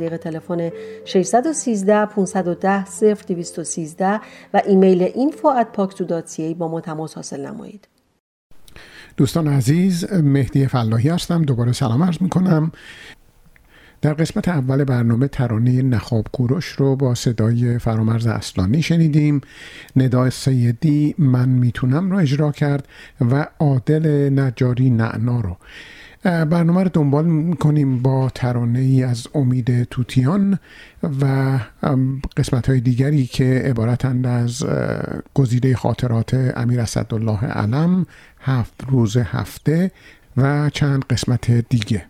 طریق تلفن 613 510 0213 و ایمیل info@paksu.ca با ما تماس حاصل نمایید. دوستان عزیز مهدی فلاحی هستم دوباره سلام عرض می‌کنم در قسمت اول برنامه ترانه نخاب کوروش رو با صدای فرامرز اصلانی شنیدیم. ندا سیدی من می‌تونم رو اجرا کرد و عادل نجاری نعنا رو. برنامه رو دنبال می‌کنیم با ترانه ای از امید توتیان و قسمت های دیگری که عبارتند از گزیده خاطرات امیر اسدالله علم هفت روز هفته و چند قسمت دیگه.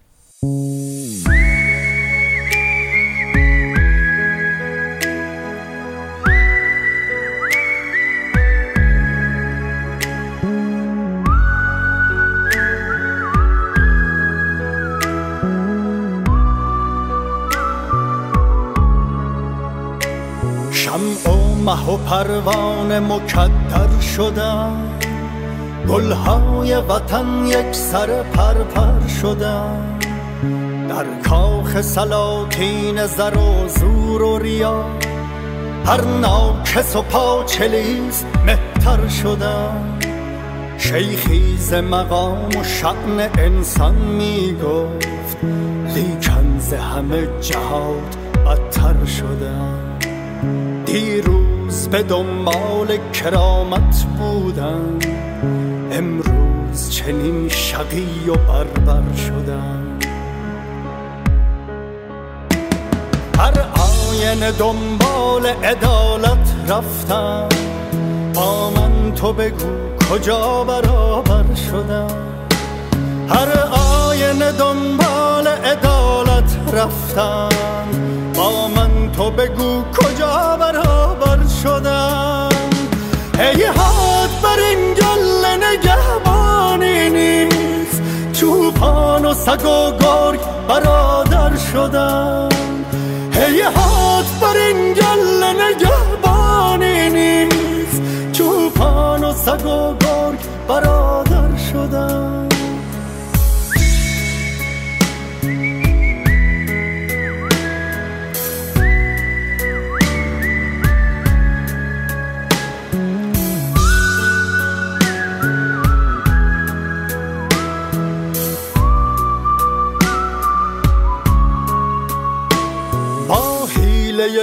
شمع و مه و پروانه مکدر شدن گلهای وطن یک سر پرپر شدن در کاخ سلاطین زر و زور و ریا هر ناکس و پاچلیست مهتر شدن شیخی ز مقام و شعن انسان می گفت لیکن ز همه جهات بدتر شدن دیروز به دنبال کرامت بودن امروز چنین شقی و بربر شدن هر آینه دنبال عدالت رفتن با من تو بگو کجا برابر شدن هر آینه دنبال عدالت رفتن من تو بگو کجا برابر شدن هیهات بر این گل نگهبانی نیست چوپان و سگ و گرگ برادر شدن هیهات بر این گل نگهبانی نیست چوپان و سگ و گرگ برادر شدن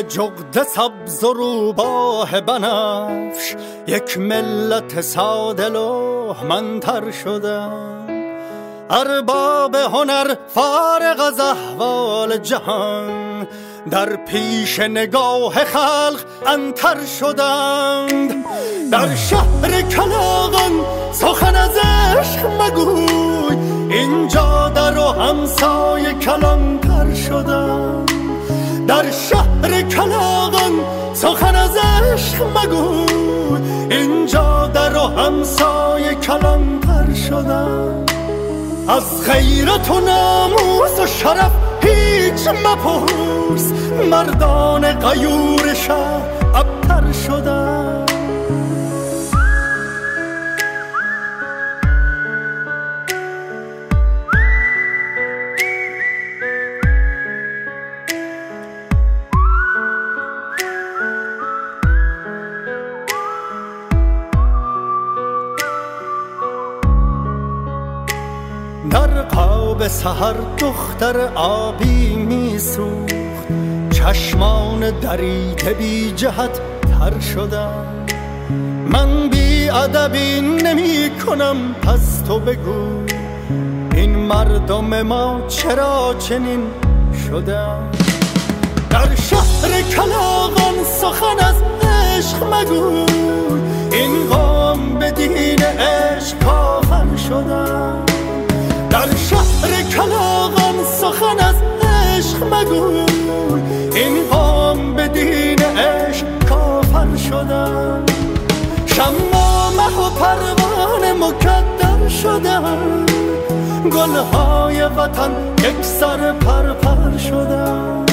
جغد سبز و روباه بنفش یک ملت ساده منتر شدن ارباب هنر فارغ از احوال جهان در پیش نگاه خلق انتر شدند. در شهر کلاغان سخن از عشق مگوی اینجا در و همسای کلانتر شدند. در شهر کلاغان سخن از عشق مگوی اینجا در و همسای کلانتر شدن از غیرت و ناموس و شرف هیچ مپرس. مردان قیور شهر ابتر شدن در قاب سهر دختر آبی میسوخت چشمان دریده بی جهت تر شدم. من بی ادبی نمی کنم پس تو بگو. این مردم ما چرا چنین شدم در شهر کلاغان سخن از عشق مگو. این قوم به دین عشق کافر شدم در شهر کلاغان سخن از عشق مگو. این قوم به دین عشق کافر شدن شما مه و پروانه مکدر شدن گلهای وطن یک سر پرپر شدن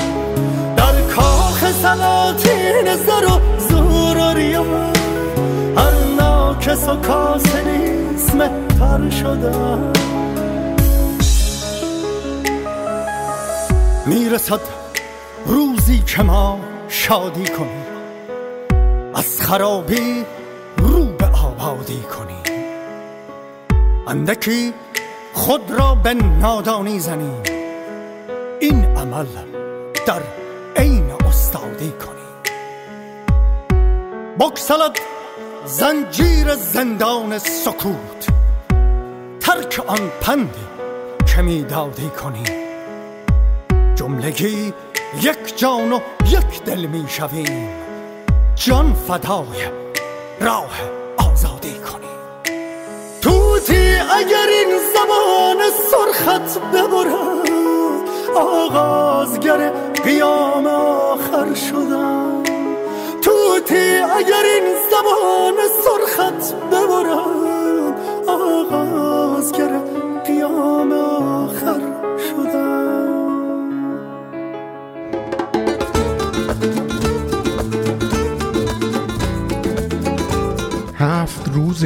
در کاخ سلاطین زر و زور و ریا. هر ناکس و کاسه نیست مهتر شدن می‌رسد روزی که ما شادی کنیم. از خرابی رو به آبادی کنیم. اندکی خود را به نادانی زنیم. این عمل در عین استادی کنیم. بکسلد زنجیر زندان سکوت. ترک آن پندی که می‌دادی کنیم. جملگی یک جان و یک دل می شویم. جان فدای راه آزادی کنیم. توتی اگر این زبان سرخت ببرد آغازگر قیام آخر شدن. توتی اگر این زبان سرخت ببرد آغازگر قیام آخر شدن. هفت روز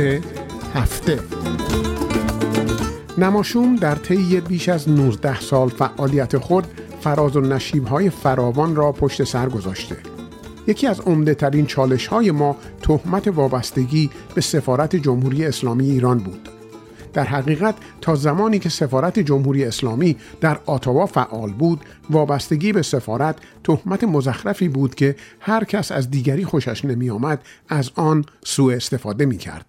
هفته. نماشوم در طی بیش از 19 سال فعالیت خود فراز و نشیبهای فراوان را پشت سر گذاشته. یکی از عمده ترین چالش های ما تهمت وابستگی به سفارت جمهوری اسلامی ایران بود. در حقیقت تا زمانی که سفارت جمهوری اسلامی در آتاوا فعال بود وابستگی به سفارت تهمت مزخرفی بود که هر کس از دیگری خوشش نمی آمد از آن سوء استفاده می کرد.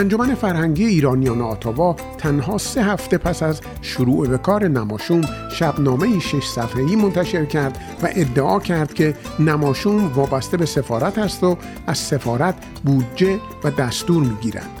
انجمن فرهنگی ایرانیان آتاوا تنها سه هفته پس از شروع به کار نماشوم شبنامه شش صفحه‌ای منتشر کرد و ادعا کرد که نماشوم وابسته به سفارت است و از سفارت بودجه و دستور می‌گیرد.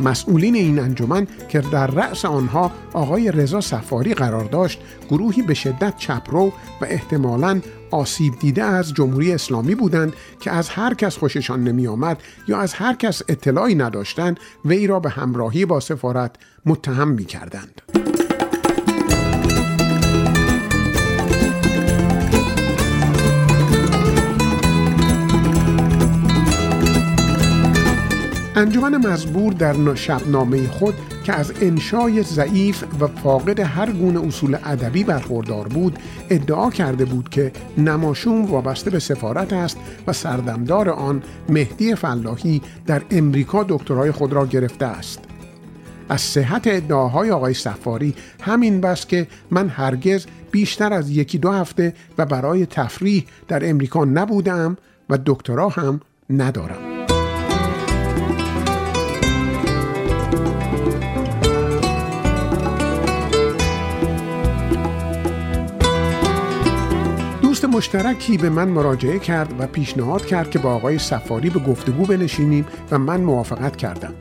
مسئولین این انجمن که در رأس آنها آقای رضا سفاری قرار داشت گروهی به شدت چپرو و احتمالاً آسیب دیده از جمهوری اسلامی بودند که از هر کس خوششان نمی آمد یا از هر کس اطلاعی نداشتند وی را به همراهی با سفارت متهم می کردند. انجمن مزبور در شبنامه خود که از انشای ضعیف و فاقد هر گونه اصول ادبی برخوردار بود ادعا کرده بود که نماشوم وابسته به سفارت است و سردمدار آن مهدی فلاحی در امریکا دکترای خود را گرفته است. از صحت ادعاهای آقای سفاری همین بس که من هرگز بیشتر از یکی دو هفته و برای تفریح در امریکا نبودم و دکترا هم ندارم. مشترکی به من مراجعه کرد و پیشنهاد کرد که با آقای سفاری به گفتگو بنشینیم و من موافقت کردم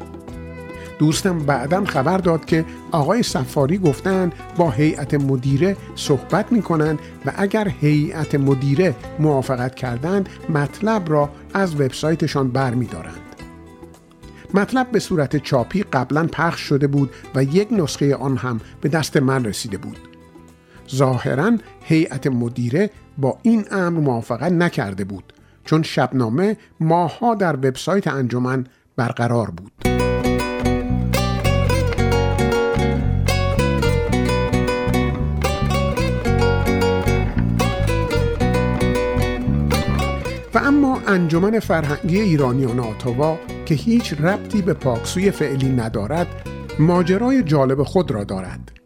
دوستم بعدا خبر داد که آقای سفاری گفتند با هیئت مدیره صحبت می کنند و اگر هیئت مدیره موافقت کردند مطلب را از وبسایتشان برمیدارند. مطلب به صورت چاپی قبلا پخش شده بود و یک نسخه آن هم به دست من رسیده بود. ظاهرا هیئت مدیره با این امر موافقت نکرده بود چون شبنامه ماها در وبسایت انجمن برقرار بود. و اما انجمن فرهنگی ایرانیان آتاوا که هیچ ربطی به پاکسوی فعلی ندارد ماجرای جالب خود را دارد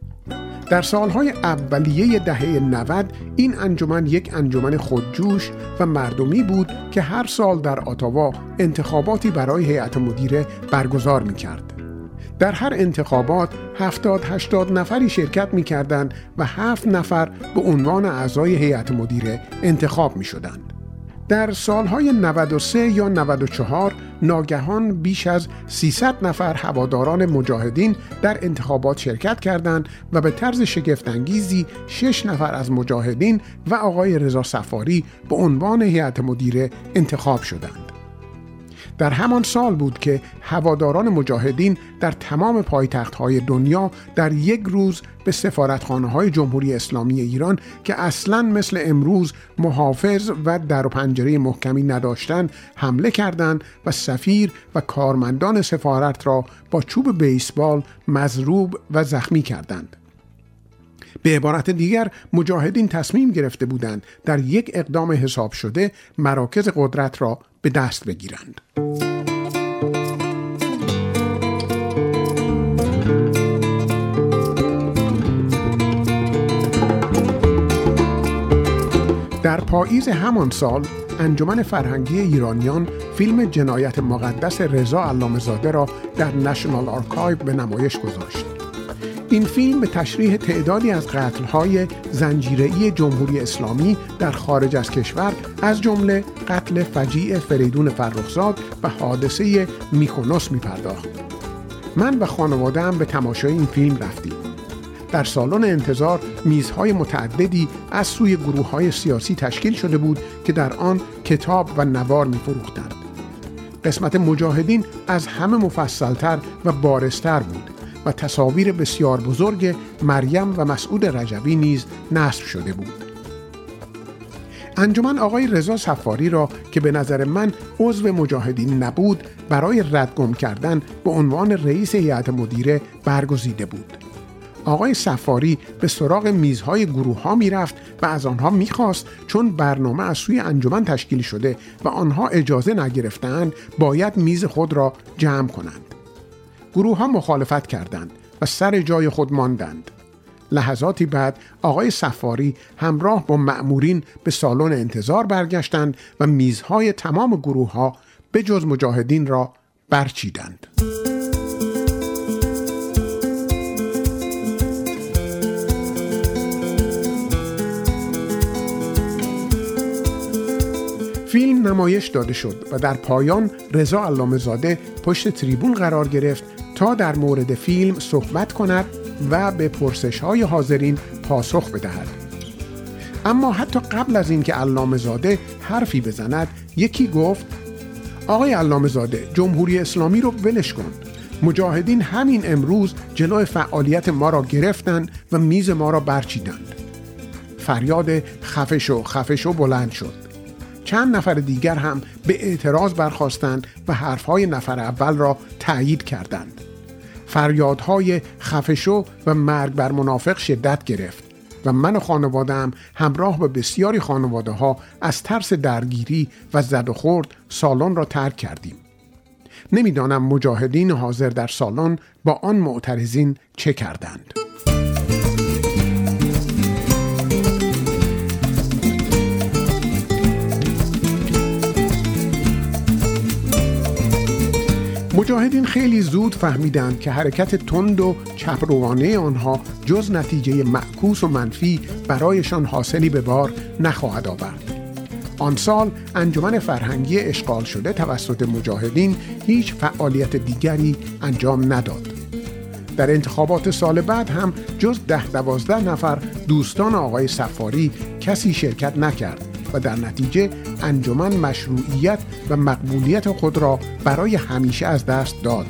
در سالهای اولیه دهه 90 این انجمن یک انجمن خودجوش و مردمی بود که هر سال در آتاوا انتخاباتی برای هیئت مدیره برگزار می کرد. در هر انتخابات 70 80 نفری شرکت می کردند و 7 نفر به عنوان اعضای هیئت مدیره انتخاب می شدند. در سالهای 93 یا 94 ناگهان بیش از 300 نفر هواداران مجاهدین در انتخابات شرکت کردند و به طرز شگفتانگیزی 6 نفر از مجاهدین و آقای رضا سفاری به عنوان هیئت مدیره انتخاب شدند. در همان سال بود که هواداران مجاهدین در تمام پایتخت های دنیا در یک روز به سفارتخانه های جمهوری اسلامی ایران که اصلا مثل امروز محافظ و در و پنجره محکمی نداشتند حمله کردند و سفیر و کارمندان سفارت را با چوب بیسبال مضروب و زخمی کردند. به عبارت دیگر مجاهدین تصمیم گرفته بودند در یک اقدام حساب شده مراکز قدرت را به دست بگیرند. در پاییز همان سال انجمن فرهنگی ایرانیان فیلم جنایت مقدس رضا علامه‌زاده را در National Archive به نمایش گذاشت. این فیلم به تشریح تعدادی از قتل‌های زنجیره‌ای جمهوری اسلامی در خارج از کشور از جمله قتل فجیع فریدون فرخزاد و حادثه میکونوس میپرداخت. من و خانواده‌ام به تماشای این فیلم رفتیم. در سالن انتظار میزهای متعددی از سوی گروه های سیاسی تشکیل شده بود که در آن کتاب و نوار می فروختند. قسمت مجاهدین از همه مفصلتر و بارستر بود و تصاویر بسیار بزرگ مریم و مسعود رجبی نیز نصب شده بود. انجمن آقای رضا سفاری را که به نظر من عضو مجاهدین نبود برای ردگم کردن به عنوان رئیس هیئت مدیره برگزیده بود. آقای سفاری به سراغ میزهای گروه ها می رفت و از آنها می خواست چون برنامه از سوی انجمن تشکیل شده و آنها اجازه نگرفتند باید میز خود را جمع کنند. گروه ها مخالفت کردند و سر جای خود ماندند. لحظاتی بعد آقای سفاری همراه با مأمورین به سالن انتظار برگشتند و میزهای تمام گروه ها به جز مجاهدین را برچیدند. فیلم نمایش داده شد و در پایان رضا علامه زاده پشت تریبون قرار گرفت تا در مورد فیلم صحبت کند و به پرسش های حاضرین پاسخ بدهد. اما حتی قبل از اینکه علامه زاده حرفی بزند یکی گفت آقای علامه زاده جمهوری اسلامی رو ولش کن مجاهدین همین امروز جلو فعالیت ما را گرفتند و میز ما را برچیدند فریاد خفشو خفشو بلند شد چند نفر دیگر هم به اعتراض برخواستند و حرفهای نفر اول را تایید کردند. فریادهای خفشو و مرگ بر منافق شدت گرفت و من و خانوادم همراه با بسیاری خانواده ها از ترس درگیری و زد و خورد سالن را ترک کردیم. نمی‌دانم مجاهدین حاضر در سالن با آن معترضین چه کردند. مجاهدین خیلی زود فهمیدند که حرکت تند و چپروانه آنها جز نتیجه معکوس و منفی برایشان حاصلی به بار نخواهد آورد. آن سال انجمن فرهنگی اشغال شده توسط مجاهدین هیچ فعالیت دیگری انجام نداد. در انتخابات سال بعد هم جز ده دوازده نفر دوستان آقای سفاری کسی شرکت نکرد و در نتیجه انجمن مشروعیت و مقبولیت خود را برای همیشه از دست داد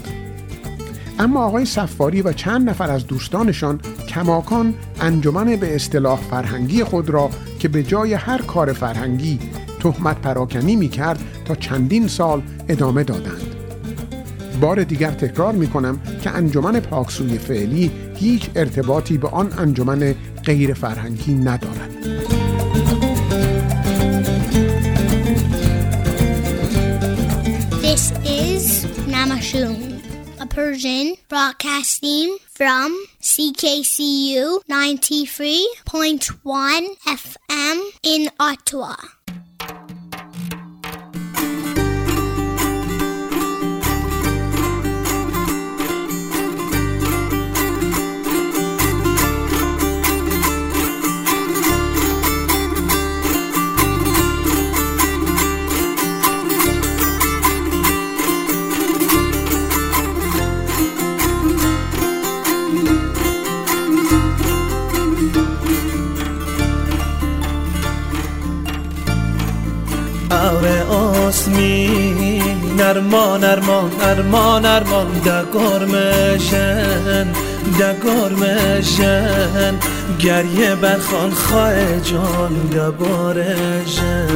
اما آقای سفاری و چند نفر از دوستانشان کماکان انجمن به اصطلاح فرهنگی خود را که به جای هر کار فرهنگی تهمت پراکنی می کرد تا چندین سال ادامه دادند بار دیگر تکرار می کنم که انجمن پاکسوی فعلی هیچ ارتباطی به آن انجمن غیر فرهنگی ندارد. Is Namashun, a Persian broadcasting from CKCU 93.1 FM in Ottawa. یاسمین ارمان ارمان ارمان ارمان دگرمشن دگرمشن گریه برخان خواه جان دبارشن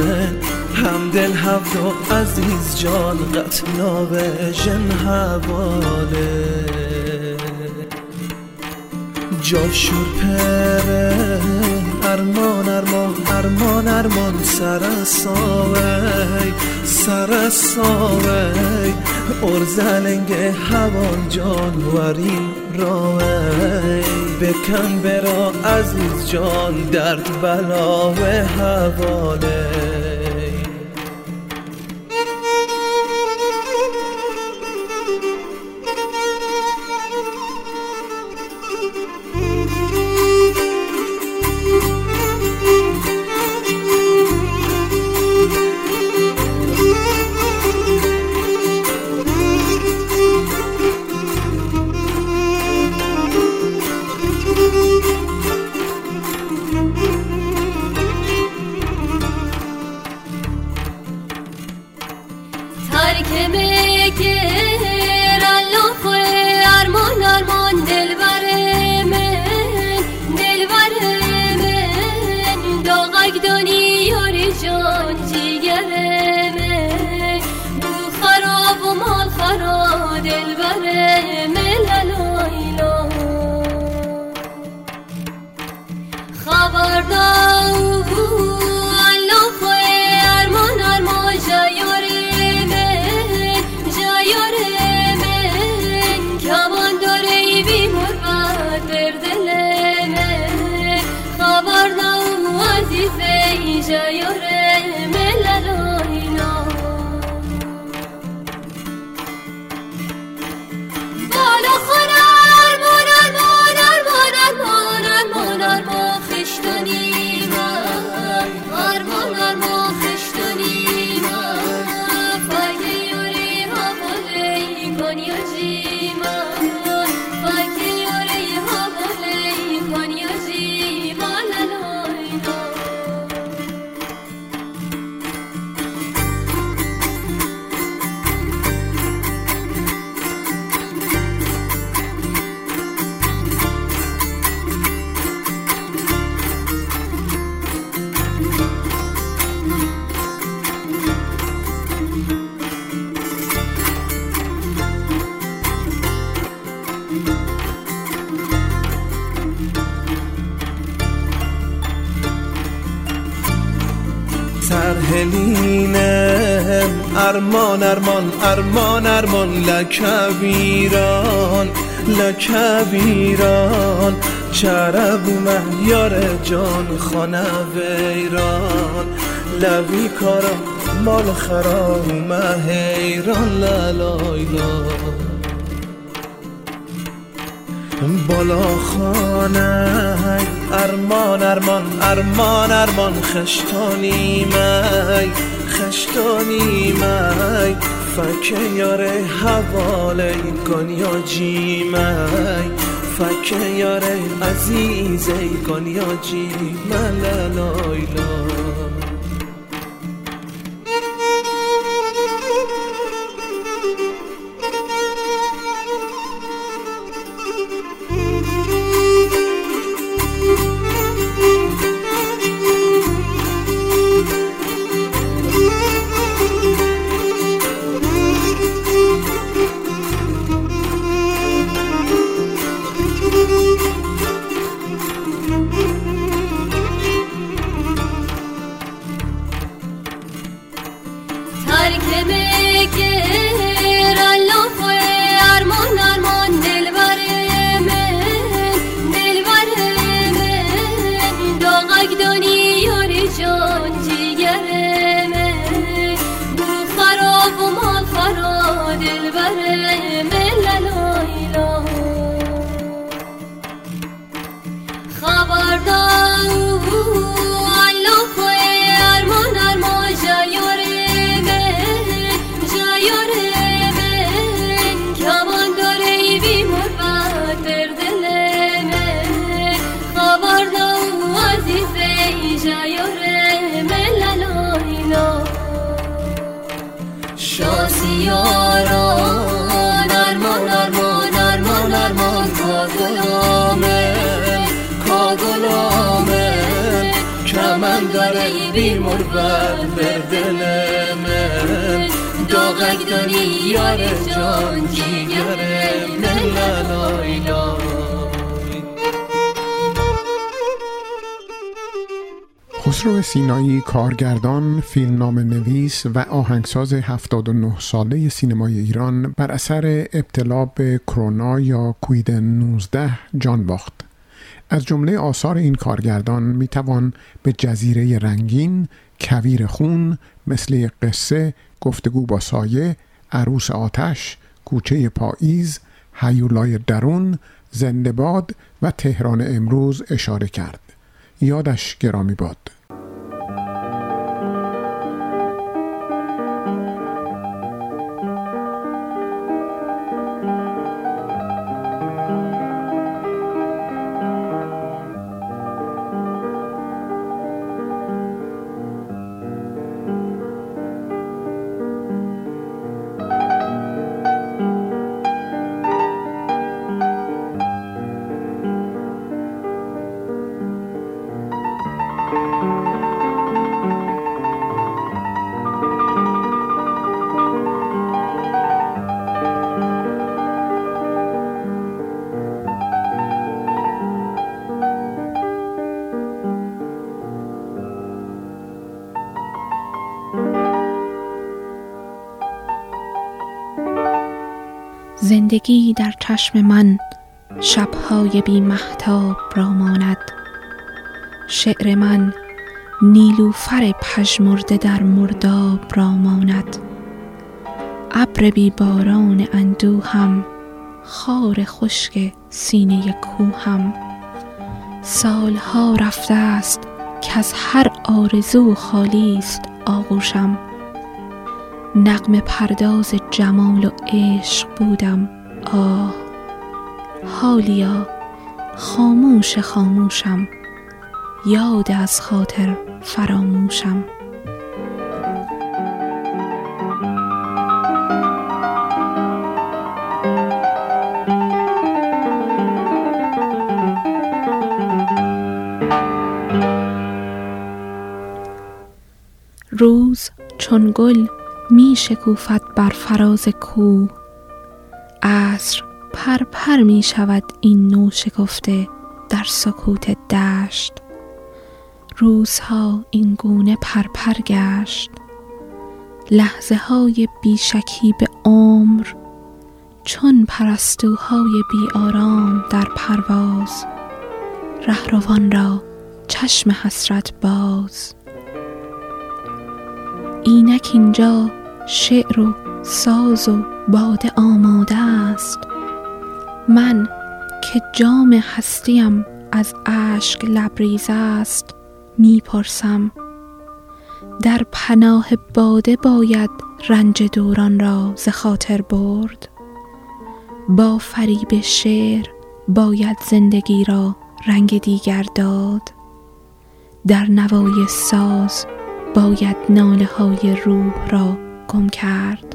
همدل هفت و عزیز جان قتلا بشن حواله. جاشور پره. ارمان ارمان ارمان ارمان. سر ساوی. سر ساوی ارزلنگ هوان جان ورین راوی بکن برا عزیز جان درد بلا و حواله. ارمان لکویران لکویران چرب مهیار جان خانه ویران. لوی کارا مال خراب مهیران لالایلا بالا خانه ارمان ارمان ارمان ارمان خشتانی می خشتانی می فکه یاره حواله گانیا جی می فکه یاره عزیزه گانیا جی ملالایلا ترک نویس و آهنگساز 79 ساله سینمای ایران بر اثر ابتلا به کرونا یا کوید 19 جان باخت. از جمله آثار این کارگردان می توان به جزیره رنگین، کویر خون، مثل قصه، گفتگو با سایه، عروس آتش، کوچه پاییز، هیولای درون، زندباد و تهران امروز اشاره کرد. یادش گرامی باد. زندگی در چشم من شبهای بی محتاب را ماند. شعر من نیلوفر پژمرده در مرداب را ماند. ابر بی باران اندوهم خار خشک سینه کوهم. سالها رفته است که از هر آرزو خالی است آغوشم. نغم پرداز جمال و عشق بودم. آه حالیا خاموش خاموشم یاد از خاطر فراموشم. روز چون گل می شکوفد بر فراز کوه عصر پر پر می شود این نو شکفته در سکوت دشت. روزها این گونه پرپر گشت. لحظه های بیشکی به عمر چون پرستوهای بی آرام در پرواز. رهروان را چشم حسرت باز. اینک اینجا شعر و ساز و باده آماده است. من که جام هستیم از اشک لبریز است می‌پرسم در پناه باده باید رنج دوران را ز خاطر برد؟ با فریب شعر باید زندگی را رنگ دیگر داد؟ در نوای ساز باید ناله های روح را گم کرد؟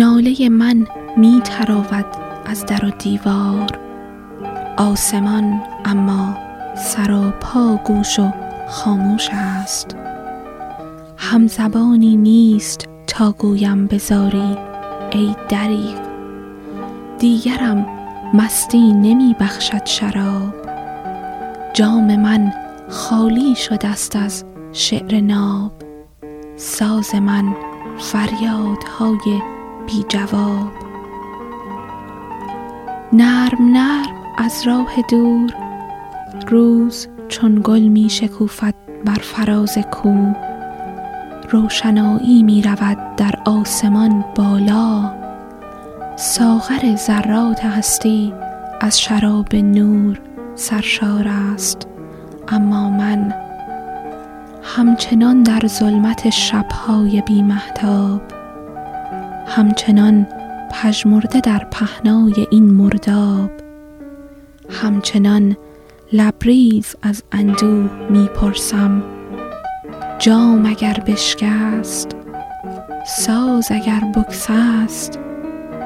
ناله من می تراود از در و دیوار. آسمان اما سراپا گوش و خاموش است. همزبانی نیست تا گویم بزاری ای دریغ دیگرم مستی نمی بخشد شراب. جام من خالی شده است از شعر ناب. ساز من فریادهای بی جواب. نرم نرم از راه دور روز چون گل می شکوفد بر فراز کوه. روشنایی می رود در آسمان بالا. ساغر ذرات هستی از شراب نور سرشار است. اما من همچنان در ظلمت شبهای بی مهتاب همچنان پژمرده در پهنای این مرداب. همچنان لبریز از اندوه می‌پرسم جام اگر بشکست ساز اگر بکسست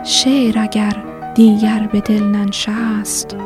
شعر اگر دیگر به دل ننشست.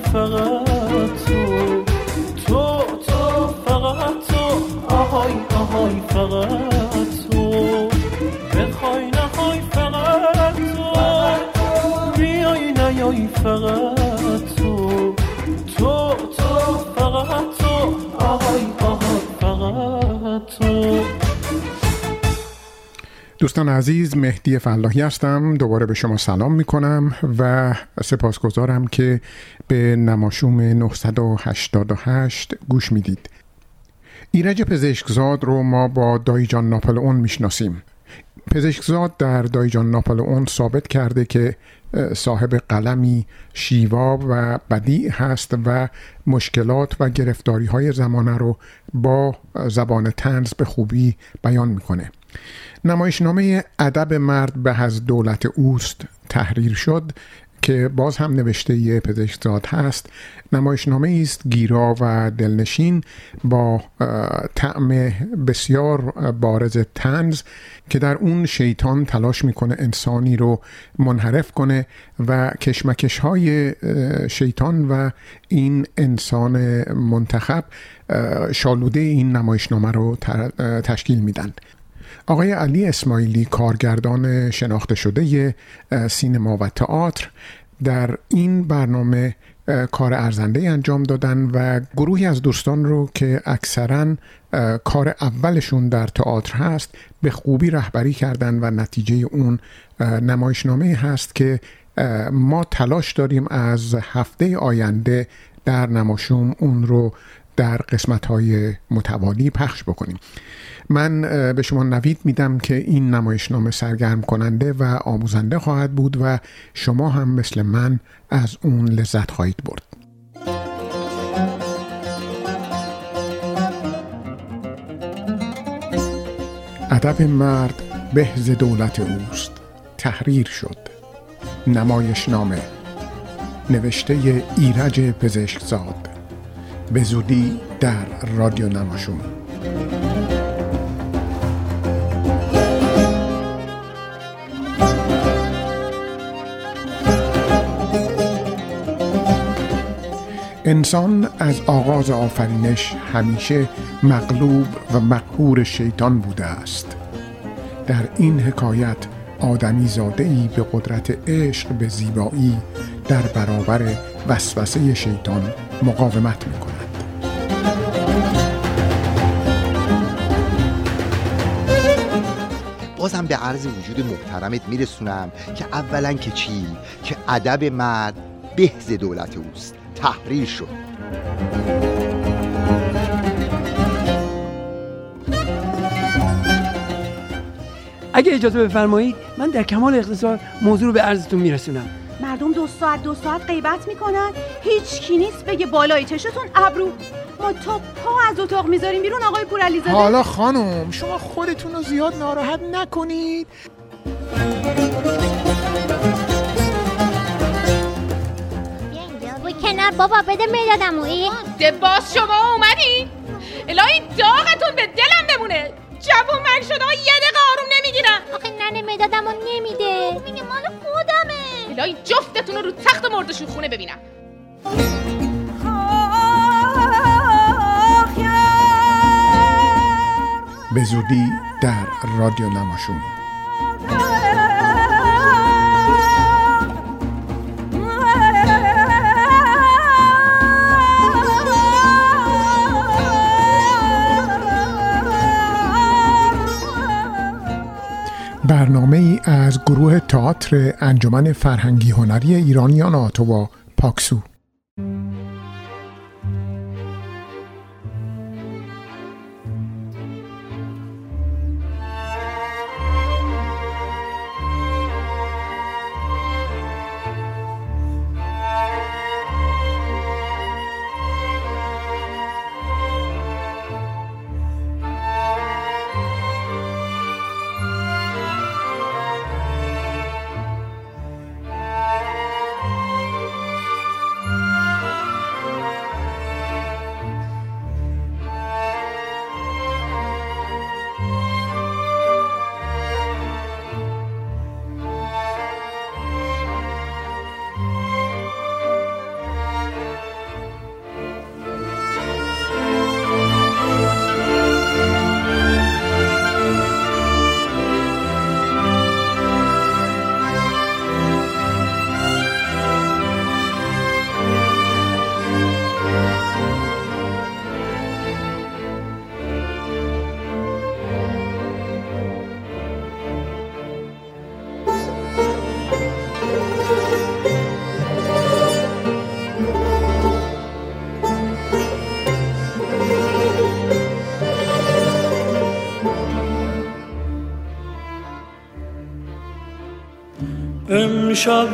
فقط تو تو تو فقط تو آهای آهای فقط تو بخوای نخوای فقط تو بیای نیای فقط دوستان عزیز مهدی فلاحی هستم. دوباره به شما سلام می کنم و سپاسگزارم که به نماشوم 988 گوش می‌دید. ایرج پزشکزاد رو ما با دایجان ناپلئون می‌شناسیم. پزشکزاد در دایجان ناپلئون ثابت کرده که صاحب قلمی شیوا و بدیع هست و مشکلات و گرفتاری های زمانه رو با زبان تنز به خوبی بیان می‌کنه. نمایشنامه ادب مرد به از دولت اوست تحریر شد که باز هم نوشته پزشکزاد هست. نمایشنامه است گیرا و دلنشین با طعم بسیار بارز تنز که در اون شیطان تلاش می‌کنه انسانی رو منحرف کنه و کشمکش های شیطان و این انسان منتخب شالوده این نمایشنامه رو تشکیل میدن. آقای علی اسماعیلی کارگردان شناخته شده سینما و تئاتر در این برنامه کار ارزنده انجام دادن و گروهی از دوستان رو که اکثرا کار اولشون در تئاتر هست به خوبی رهبری کردن و نتیجه اون نمایشنامه هست که ما تلاش داریم از هفته آینده در نماشوم اون رو در قسمت های متوالی پخش بکنیم. من به شما نوید میدم که این نمایشنامه سرگرم کننده و آموزنده خواهد بود و شما هم مثل من از اون لذت خواهید برد. ادب مرد بهز دولت اوست. تحریر شد. نمایشنامه. نوشته ایرج پزشکزاد. به زودی در رادیو نماشون. انسان از آغاز آفرینش همیشه مغلوب و مقهور شیطان بوده است. در این حکایت آدمی زاده ای به قدرت عشق به زیبایی در برابر وسوسه شیطان مقاومت می کند. بازم به عرض وجود محترمت میرسونم که اولا که چی؟ که ادب مرد بهز دولت اوست. تحریر شد اگه اجازه بفرمایید من در کمال اختصار موضوع رو به عرضتون میرسونم. مردم دو ساعت دو ساعت غیبت می‌کنن. هیچ کی نیست بگه بالای چشتون ابرو. ما تا پا از اتاق می‌ذاریم بیرون آقای پورعلیزاده. حالا خانم شما خودتون رو زیاد ناراحت نکنید. بابا بده می‌دادم ای باز شما اومدی؟ الهی داغتون به دلم بمونه. جوون من شده یه دقیقه آروم نمی‌گیرم آخه ننه می‌دادم و نمیده. میگه مال خودمه. الهی جفتتون رو رو تخت مردشون خونه ببینم. به زودی در رادیو نماشون برنامه ای از گروه تئاتر انجمن فرهنگی هنری ایرانیان آتوا پاکسو.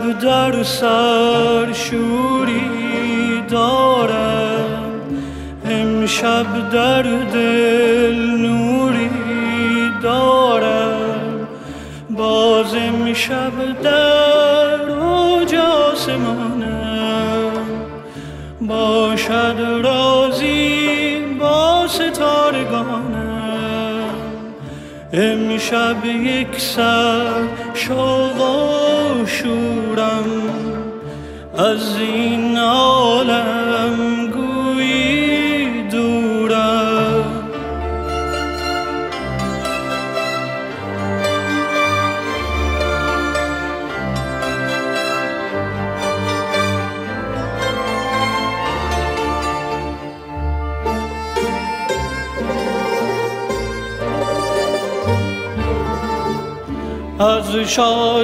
امشب در سر شوری دارم. امشب در دل نوری دارم. باز امشب در اوج آسمانم. باشد رازی با ستارگانم. امشب یک سر شوق و شورم از این عالم گویی دورم از شادی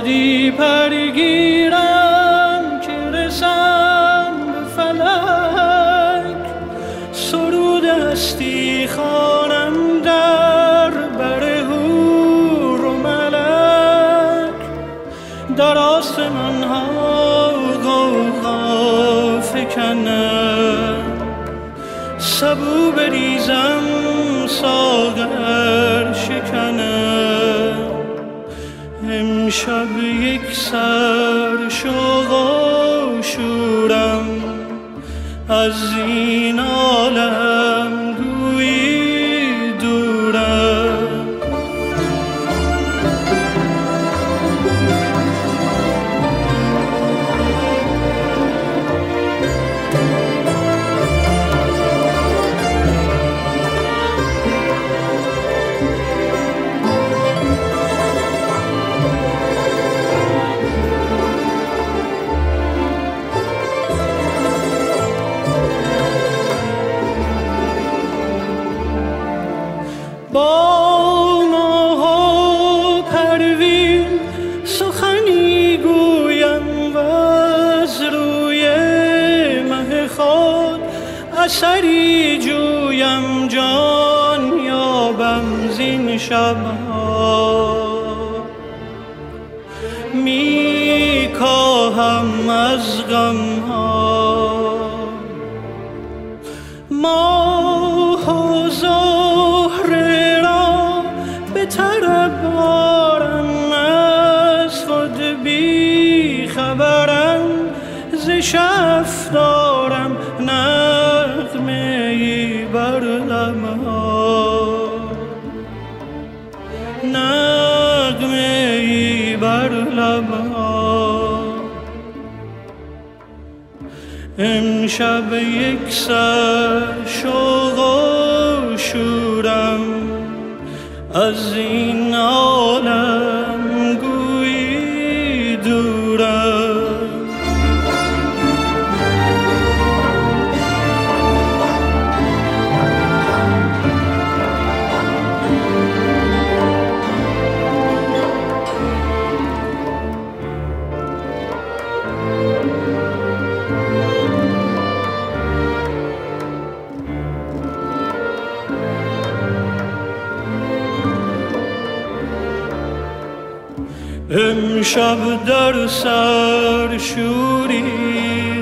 امشب در سر شوری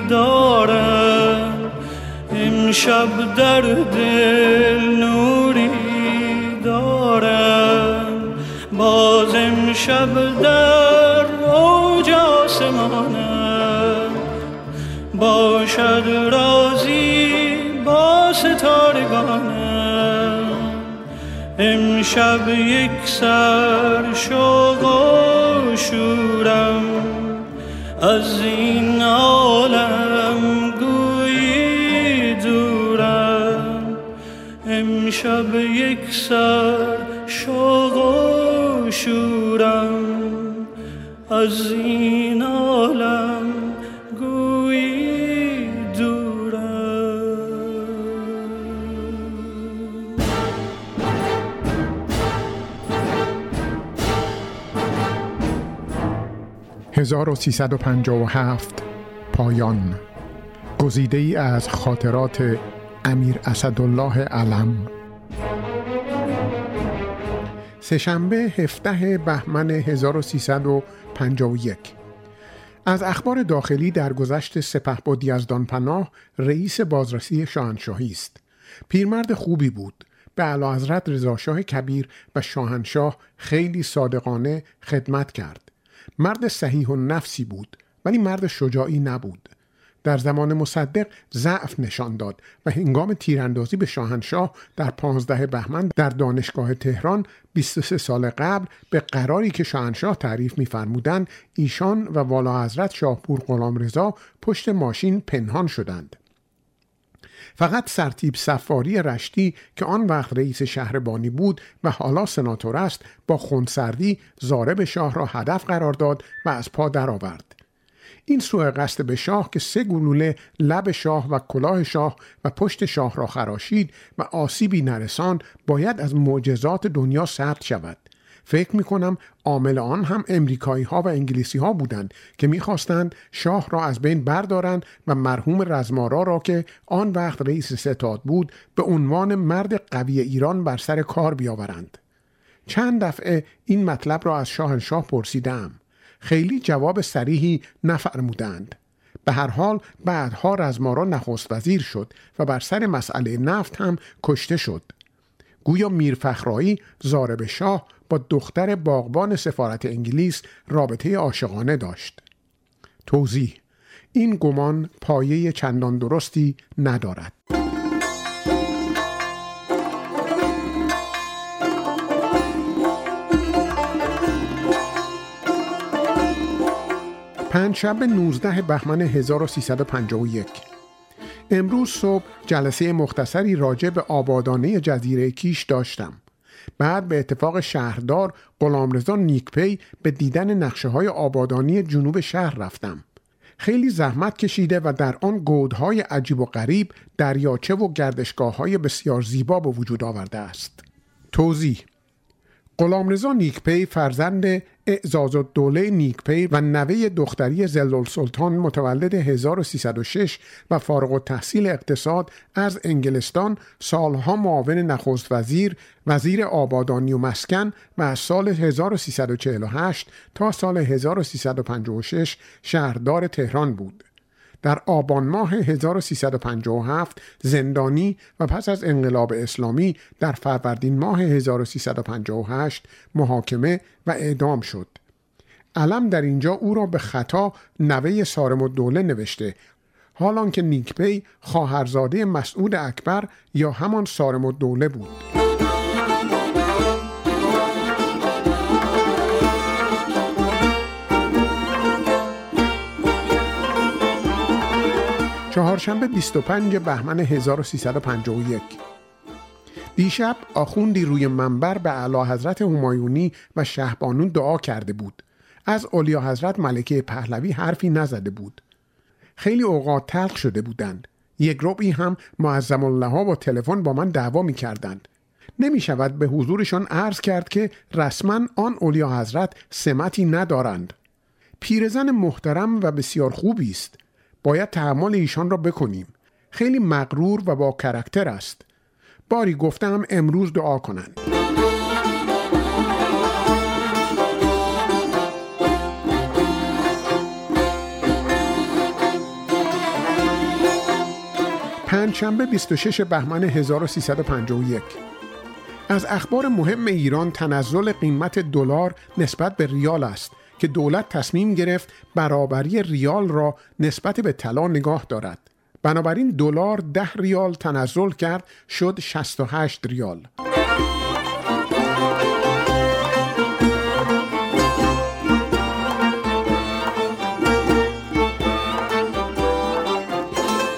دارم. امشب در دل نوری دارم. باز امشب در اوج آسمانم. باشد رازی با ستارگانم. امشب یک سر 1357 پایان. گزیده ای از خاطرات امیر اسدالله علم. سهشنبه 17 بهمن 1351 از اخبار داخلی در گذشت سپه با دیزدان پناه رئیس بازرسی شاهنشاهی است. پیرمرد خوبی بود. به اعلی حضرت رضاشاه کبیر و شاهنشاه خیلی صادقانه خدمت کرد. مرد صحیح و نفسی بود ولی مرد شجاعی نبود. در زمان مصدق ضعف نشان داد و هنگام تیراندازی به شاهنشاه در 15 بهمن در دانشگاه تهران 23 سال قبل به قراری که شاهنشاه تعریف می‌فرمودند ایشان و والا حضرت شاهپور غلامرضا پشت ماشین پنهان شدند. فقط سرتیب سفاری رشتی که آن وقت رئیس شهربانی بود و حالا سناتور است با خونسردی زارب شاه را هدف قرار داد و از پا درآورد. این سوء قصد به شاه که سه گلوله لب شاه و کلاه شاه و پشت شاه را خراشید و آسیبی نرسان باید از معجزات دنیا ثبت شود. فکر می کنم عامل آن هم امریکایی ها و انگلیسی ها بودند که می‌خواستند شاه را از بین بردارند و مرحوم رزمارا را که آن وقت رئیس ستاد بود به عنوان مرد قوی ایران بر سر کار بیاورند. چند دفعه این مطلب را از شاهنشاه پرسیدم خیلی جواب سریحی نفرمودند. به هر حال بعدها رزمارا نخست وزیر شد و بر سر مسئله نفت هم کشته شد. گویا میر فخرایی زارب شاه با دختر باغبان سفارت انگلیس رابطه عاشقانه داشت. توضیح این گمان پایه چندان درستی ندارد. پنجشنبه 19 بهمن 1351 امروز صبح جلسه مختصری راجع به آبادانه جزیره کیش داشتم. بعد به اتفاق شهردار غلامرضا نیکپی به دیدن نقشه های آبادانی جنوب شهر رفتم. خیلی زحمت کشیده و در آن گودهای عجیب و غریب دریاچه و گردشگاه های بسیار زیبا به وجود آورده است. توضیح غلامرضا نیکپی فرزند اعزاز الدوله نیکپی و نوه دختری زلال سلطان متولد 1306 و فارغ التحصیل اقتصاد از انگلستان سالها معاون نخست وزیر وزیر آبادانی و مسکن و از سال 1348 تا سال 1356 شهردار تهران بود. در آبان ماه 1357 زندانی و پس از انقلاب اسلامی در فروردین ماه 1358 محاکمه و اعدام شد. علم در اینجا او را به خطا نوه سارم الدوله نوشته حالان که نیکپی خواهرزاده مسعود اکبر یا همان سارم الدوله بود. چهارشنبه 25 بهمن 1351 دیشب آخوندی روی منبر به اعلی حضرت همایونی و شهبانون دعا کرده بود. از اولیا حضرت ملکه پهلوی حرفی نزده بود. خیلی اوقات تلخ شده بودند. یک ربعی هم معظم الله ها با تلفن با من دعوا می کردند نمی شود به حضورشان عرض کرد که رسما آن اولیا حضرت سمتی ندارند. پیرزن محترم و بسیار خوبی است. باید تحمل ایشان را بکنیم. خیلی مغرور و با کرکتر است. باری گفتم امروز دعا کنند. پنجشنبه 26 بهمن 1351 از اخبار مهم ایران تنزل قیمت دلار نسبت به ریال است. که دولت تصمیم گرفت برابری ریال را نسبت به طلا نگاه دارد. بنابراین دلار ده ریال تنزل کرد شد 68 ریال.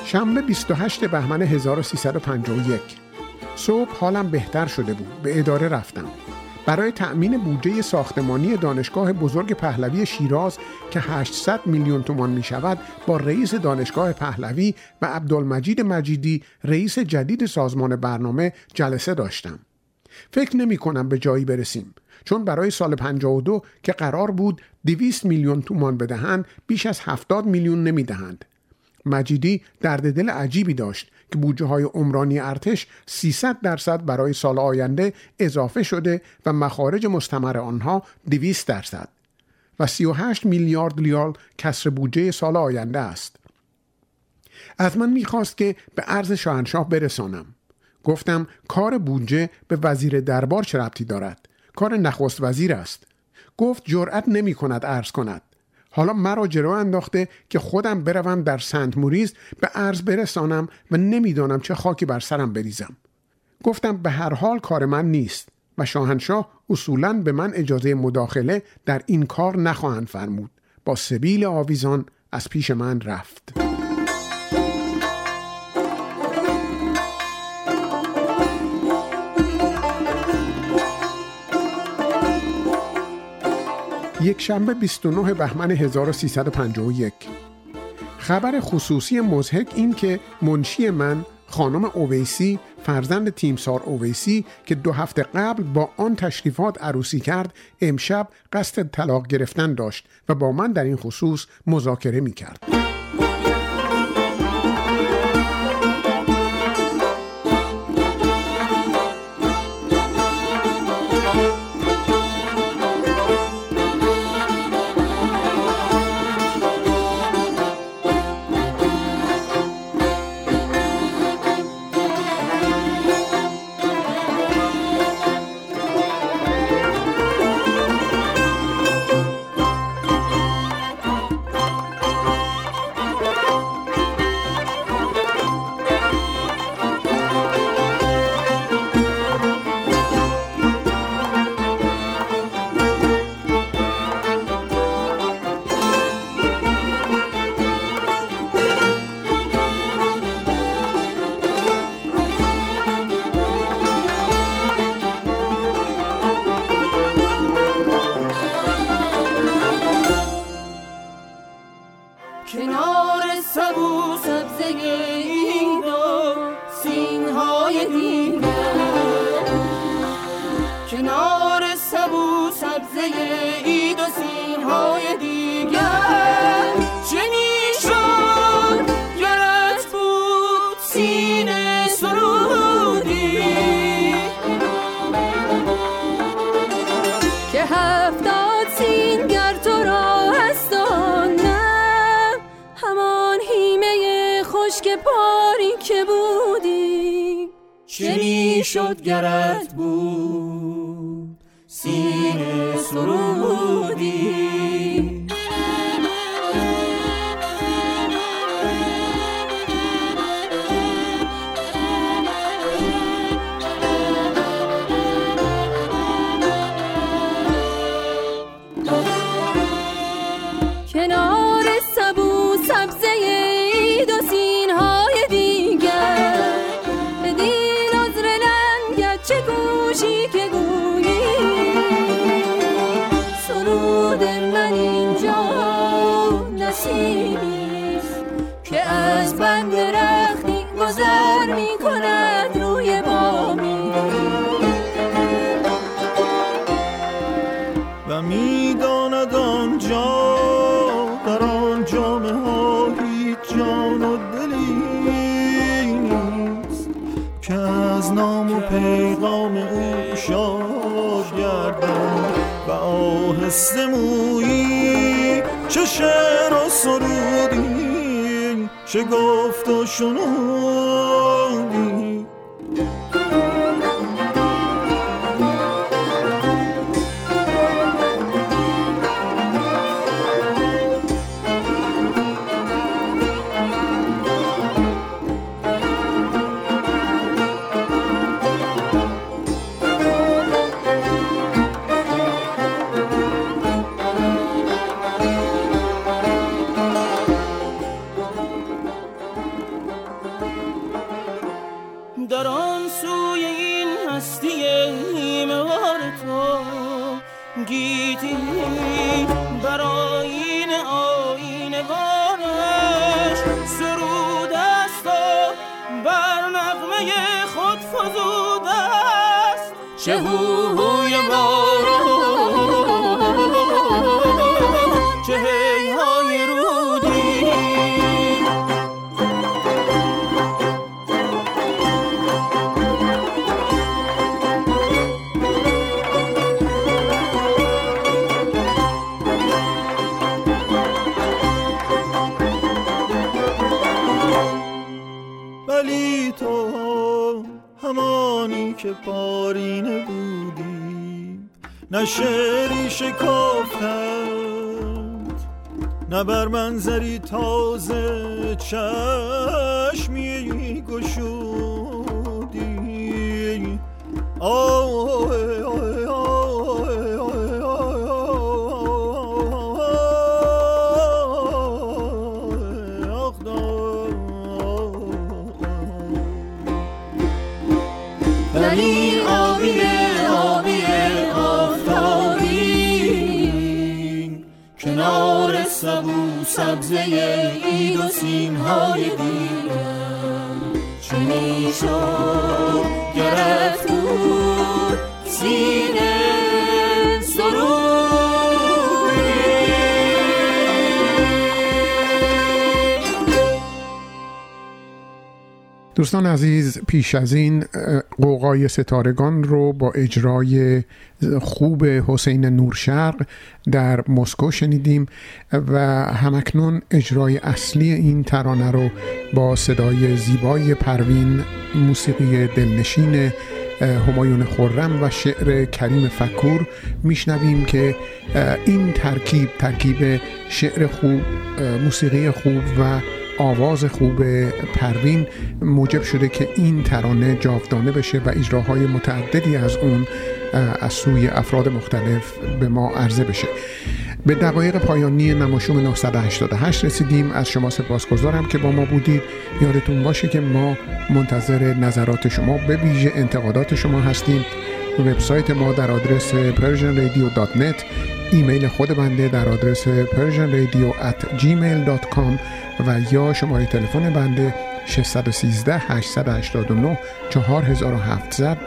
شنبه 28 بهمن 1351 صبح حالم بهتر شده بود. به اداره رفتم. برای تأمین بودجه ساختمانی دانشگاه بزرگ پهلوی شیراز که 800 میلیون تومان می شود با رئیس دانشگاه پهلوی و عبدالمجید مجیدی رئیس جدید سازمان برنامه جلسه داشتم. فکر نمی کنم به جایی برسیم چون برای سال 52 که قرار بود 200 میلیون تومان بدهند بیش از 70 میلیون نمی دهند. مجیدی درد دل عجیبی داشت که بودجه های عمرانی ارتش 300 درصد برای سال آینده اضافه شده و مخارج مستمر آنها 200 درصد و 38 میلیارد ریال کسر بودجه سال آینده است. از من می‌خواست که به عرض شاهنشاه برسانم. گفتم کار بودجه به وزیر دربار چه ربطی دارد؟ کار نخست وزیر است. گفت جرأت نمی کند عرض کند. حالا مرا جلو انداخته که خودم بروم در سنت موریز به عرض برسانم و نمی‌دانم چه خاکی بر سرم بریزم. گفتم به هر حال کار من نیست و شاهنشاه اصولا به من اجازه مداخله در این کار نخواهند فرمود. با سبیل آویزان از پیش من رفت. یک شنبه 29 بهمن 1351 خبر خصوصی مزهک این که منشی من خانم اویسی فرزند تیمسار اویسی که دو هفته قبل با آن تشریفات عروسی کرد امشب قصد طلاق گرفتن داشت و با من در این خصوص مذاکره می کرد. آهسته مویی چه شعر و سرودی. چه گفت و شنودی دوستان عزیز پیش از این قوقای ستارگان رو با اجرای خوب حسین نورشرق در مسکو شنیدیم و همکنون اجرای اصلی این ترانه رو با صدای زیبای پروین موسیقی دلنشین همایون خورم و شعر کریم فکور میشنویم که این ترکیب ترکیب شعر خوب موسیقی خوب و آواز خوب پروین موجب شده که این ترانه جاودانه بشه و اجراهای متعددی از اون از سوی افراد مختلف به ما عرضه بشه. به دقایق پایانی نماشوم 988 رسیدیم. از شما سپاسگزارم که با ما بودید. یادتون باشه که ما منتظر نظرات شما به ویژه انتقادات شما هستیم. وبسایت ما در آدرس persianradio.net ایمیل خود بنده در آدرس persianradio@gmail.com و یا شماره تلفن بنده 613 889 4700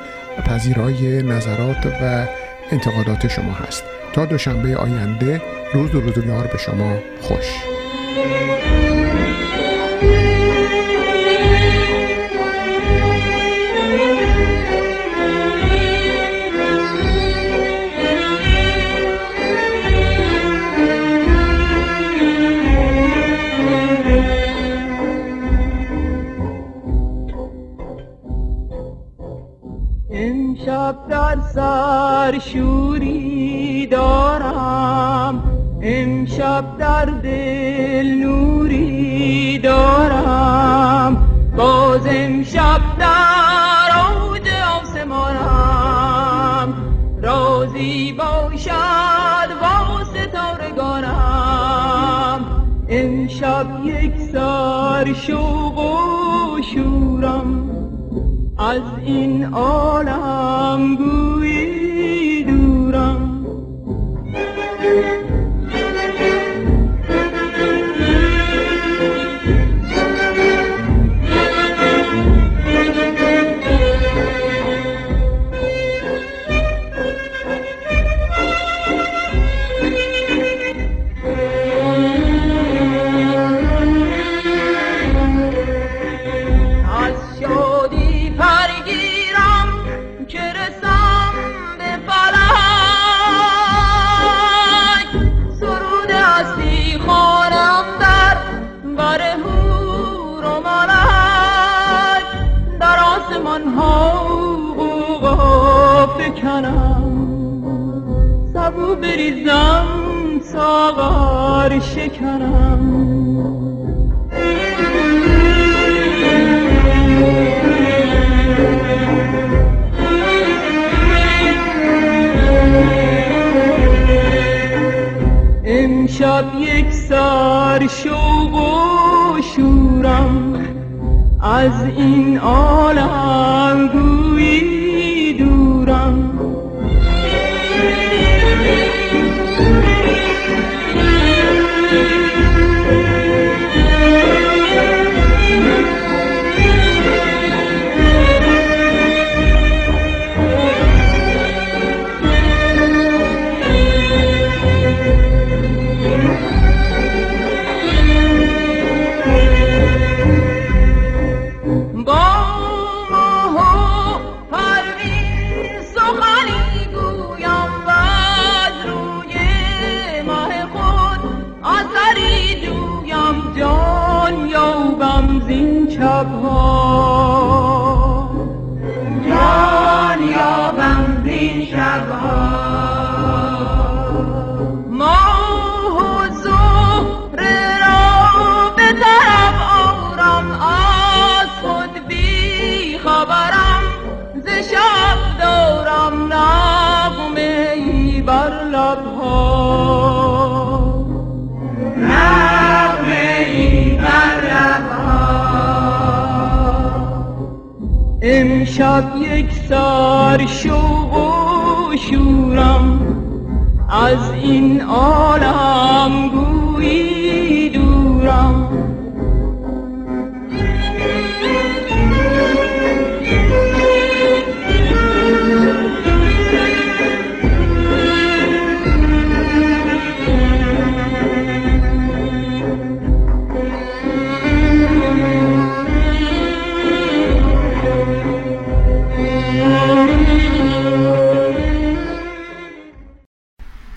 پذیرای نظرات و انتقادات شما هست. تا دوشنبه آینده روز و روزگار به شما خوش. در سر شوری دارم امشب در دل نوری دارم. باز امشب در اوج آسمانم رازی باشد با ستارگانم امشب یک سر شوق و شورم از این عالم گویی بریزم ساغر شکنم. امشب یک سر شوق و شورم از این عالم. امشب یک سر شوق عالم